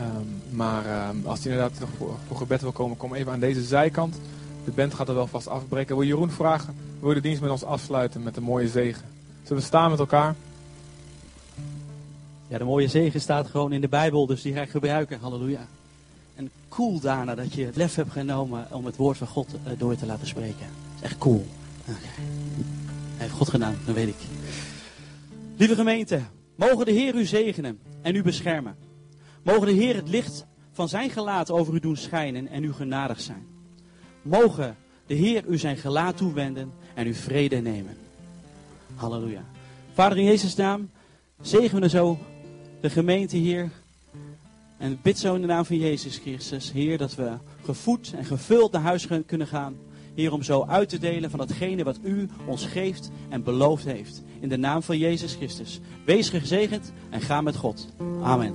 Um, maar um, als je inderdaad nog voor, voor, gebed wil komen, kom even aan deze zijkant. De band gaat er wel vast afbreken. Wil Jeroen vragen, wil je de dienst met ons afsluiten met een mooie zegen? Zullen we staan met elkaar?
Ja, de mooie zegen staat gewoon in de Bijbel, dus die ga ik gebruiken. Halleluja. En cool daarna dat je het lef hebt genomen om het woord van God uh, door te laten spreken. Echt cool. Hij heeft God gedaan, dat weet ik. Lieve gemeente, mogen de Heer u zegenen en u beschermen. Mogen de Heer het licht van zijn gelaat over u doen schijnen en u genadig zijn. Mogen de Heer u zijn gelaat toewenden en u vrede nemen. Halleluja. Vader in Jezus' naam, zegenen zo de gemeente hier. En bid zo in de naam van Jezus Christus, Heer, dat we gevoed en gevuld naar huis kunnen gaan. Heer, om zo uit te delen van datgene wat u ons geeft en beloofd heeft. In de naam van Jezus Christus. Wees gezegend en ga met God. Amen.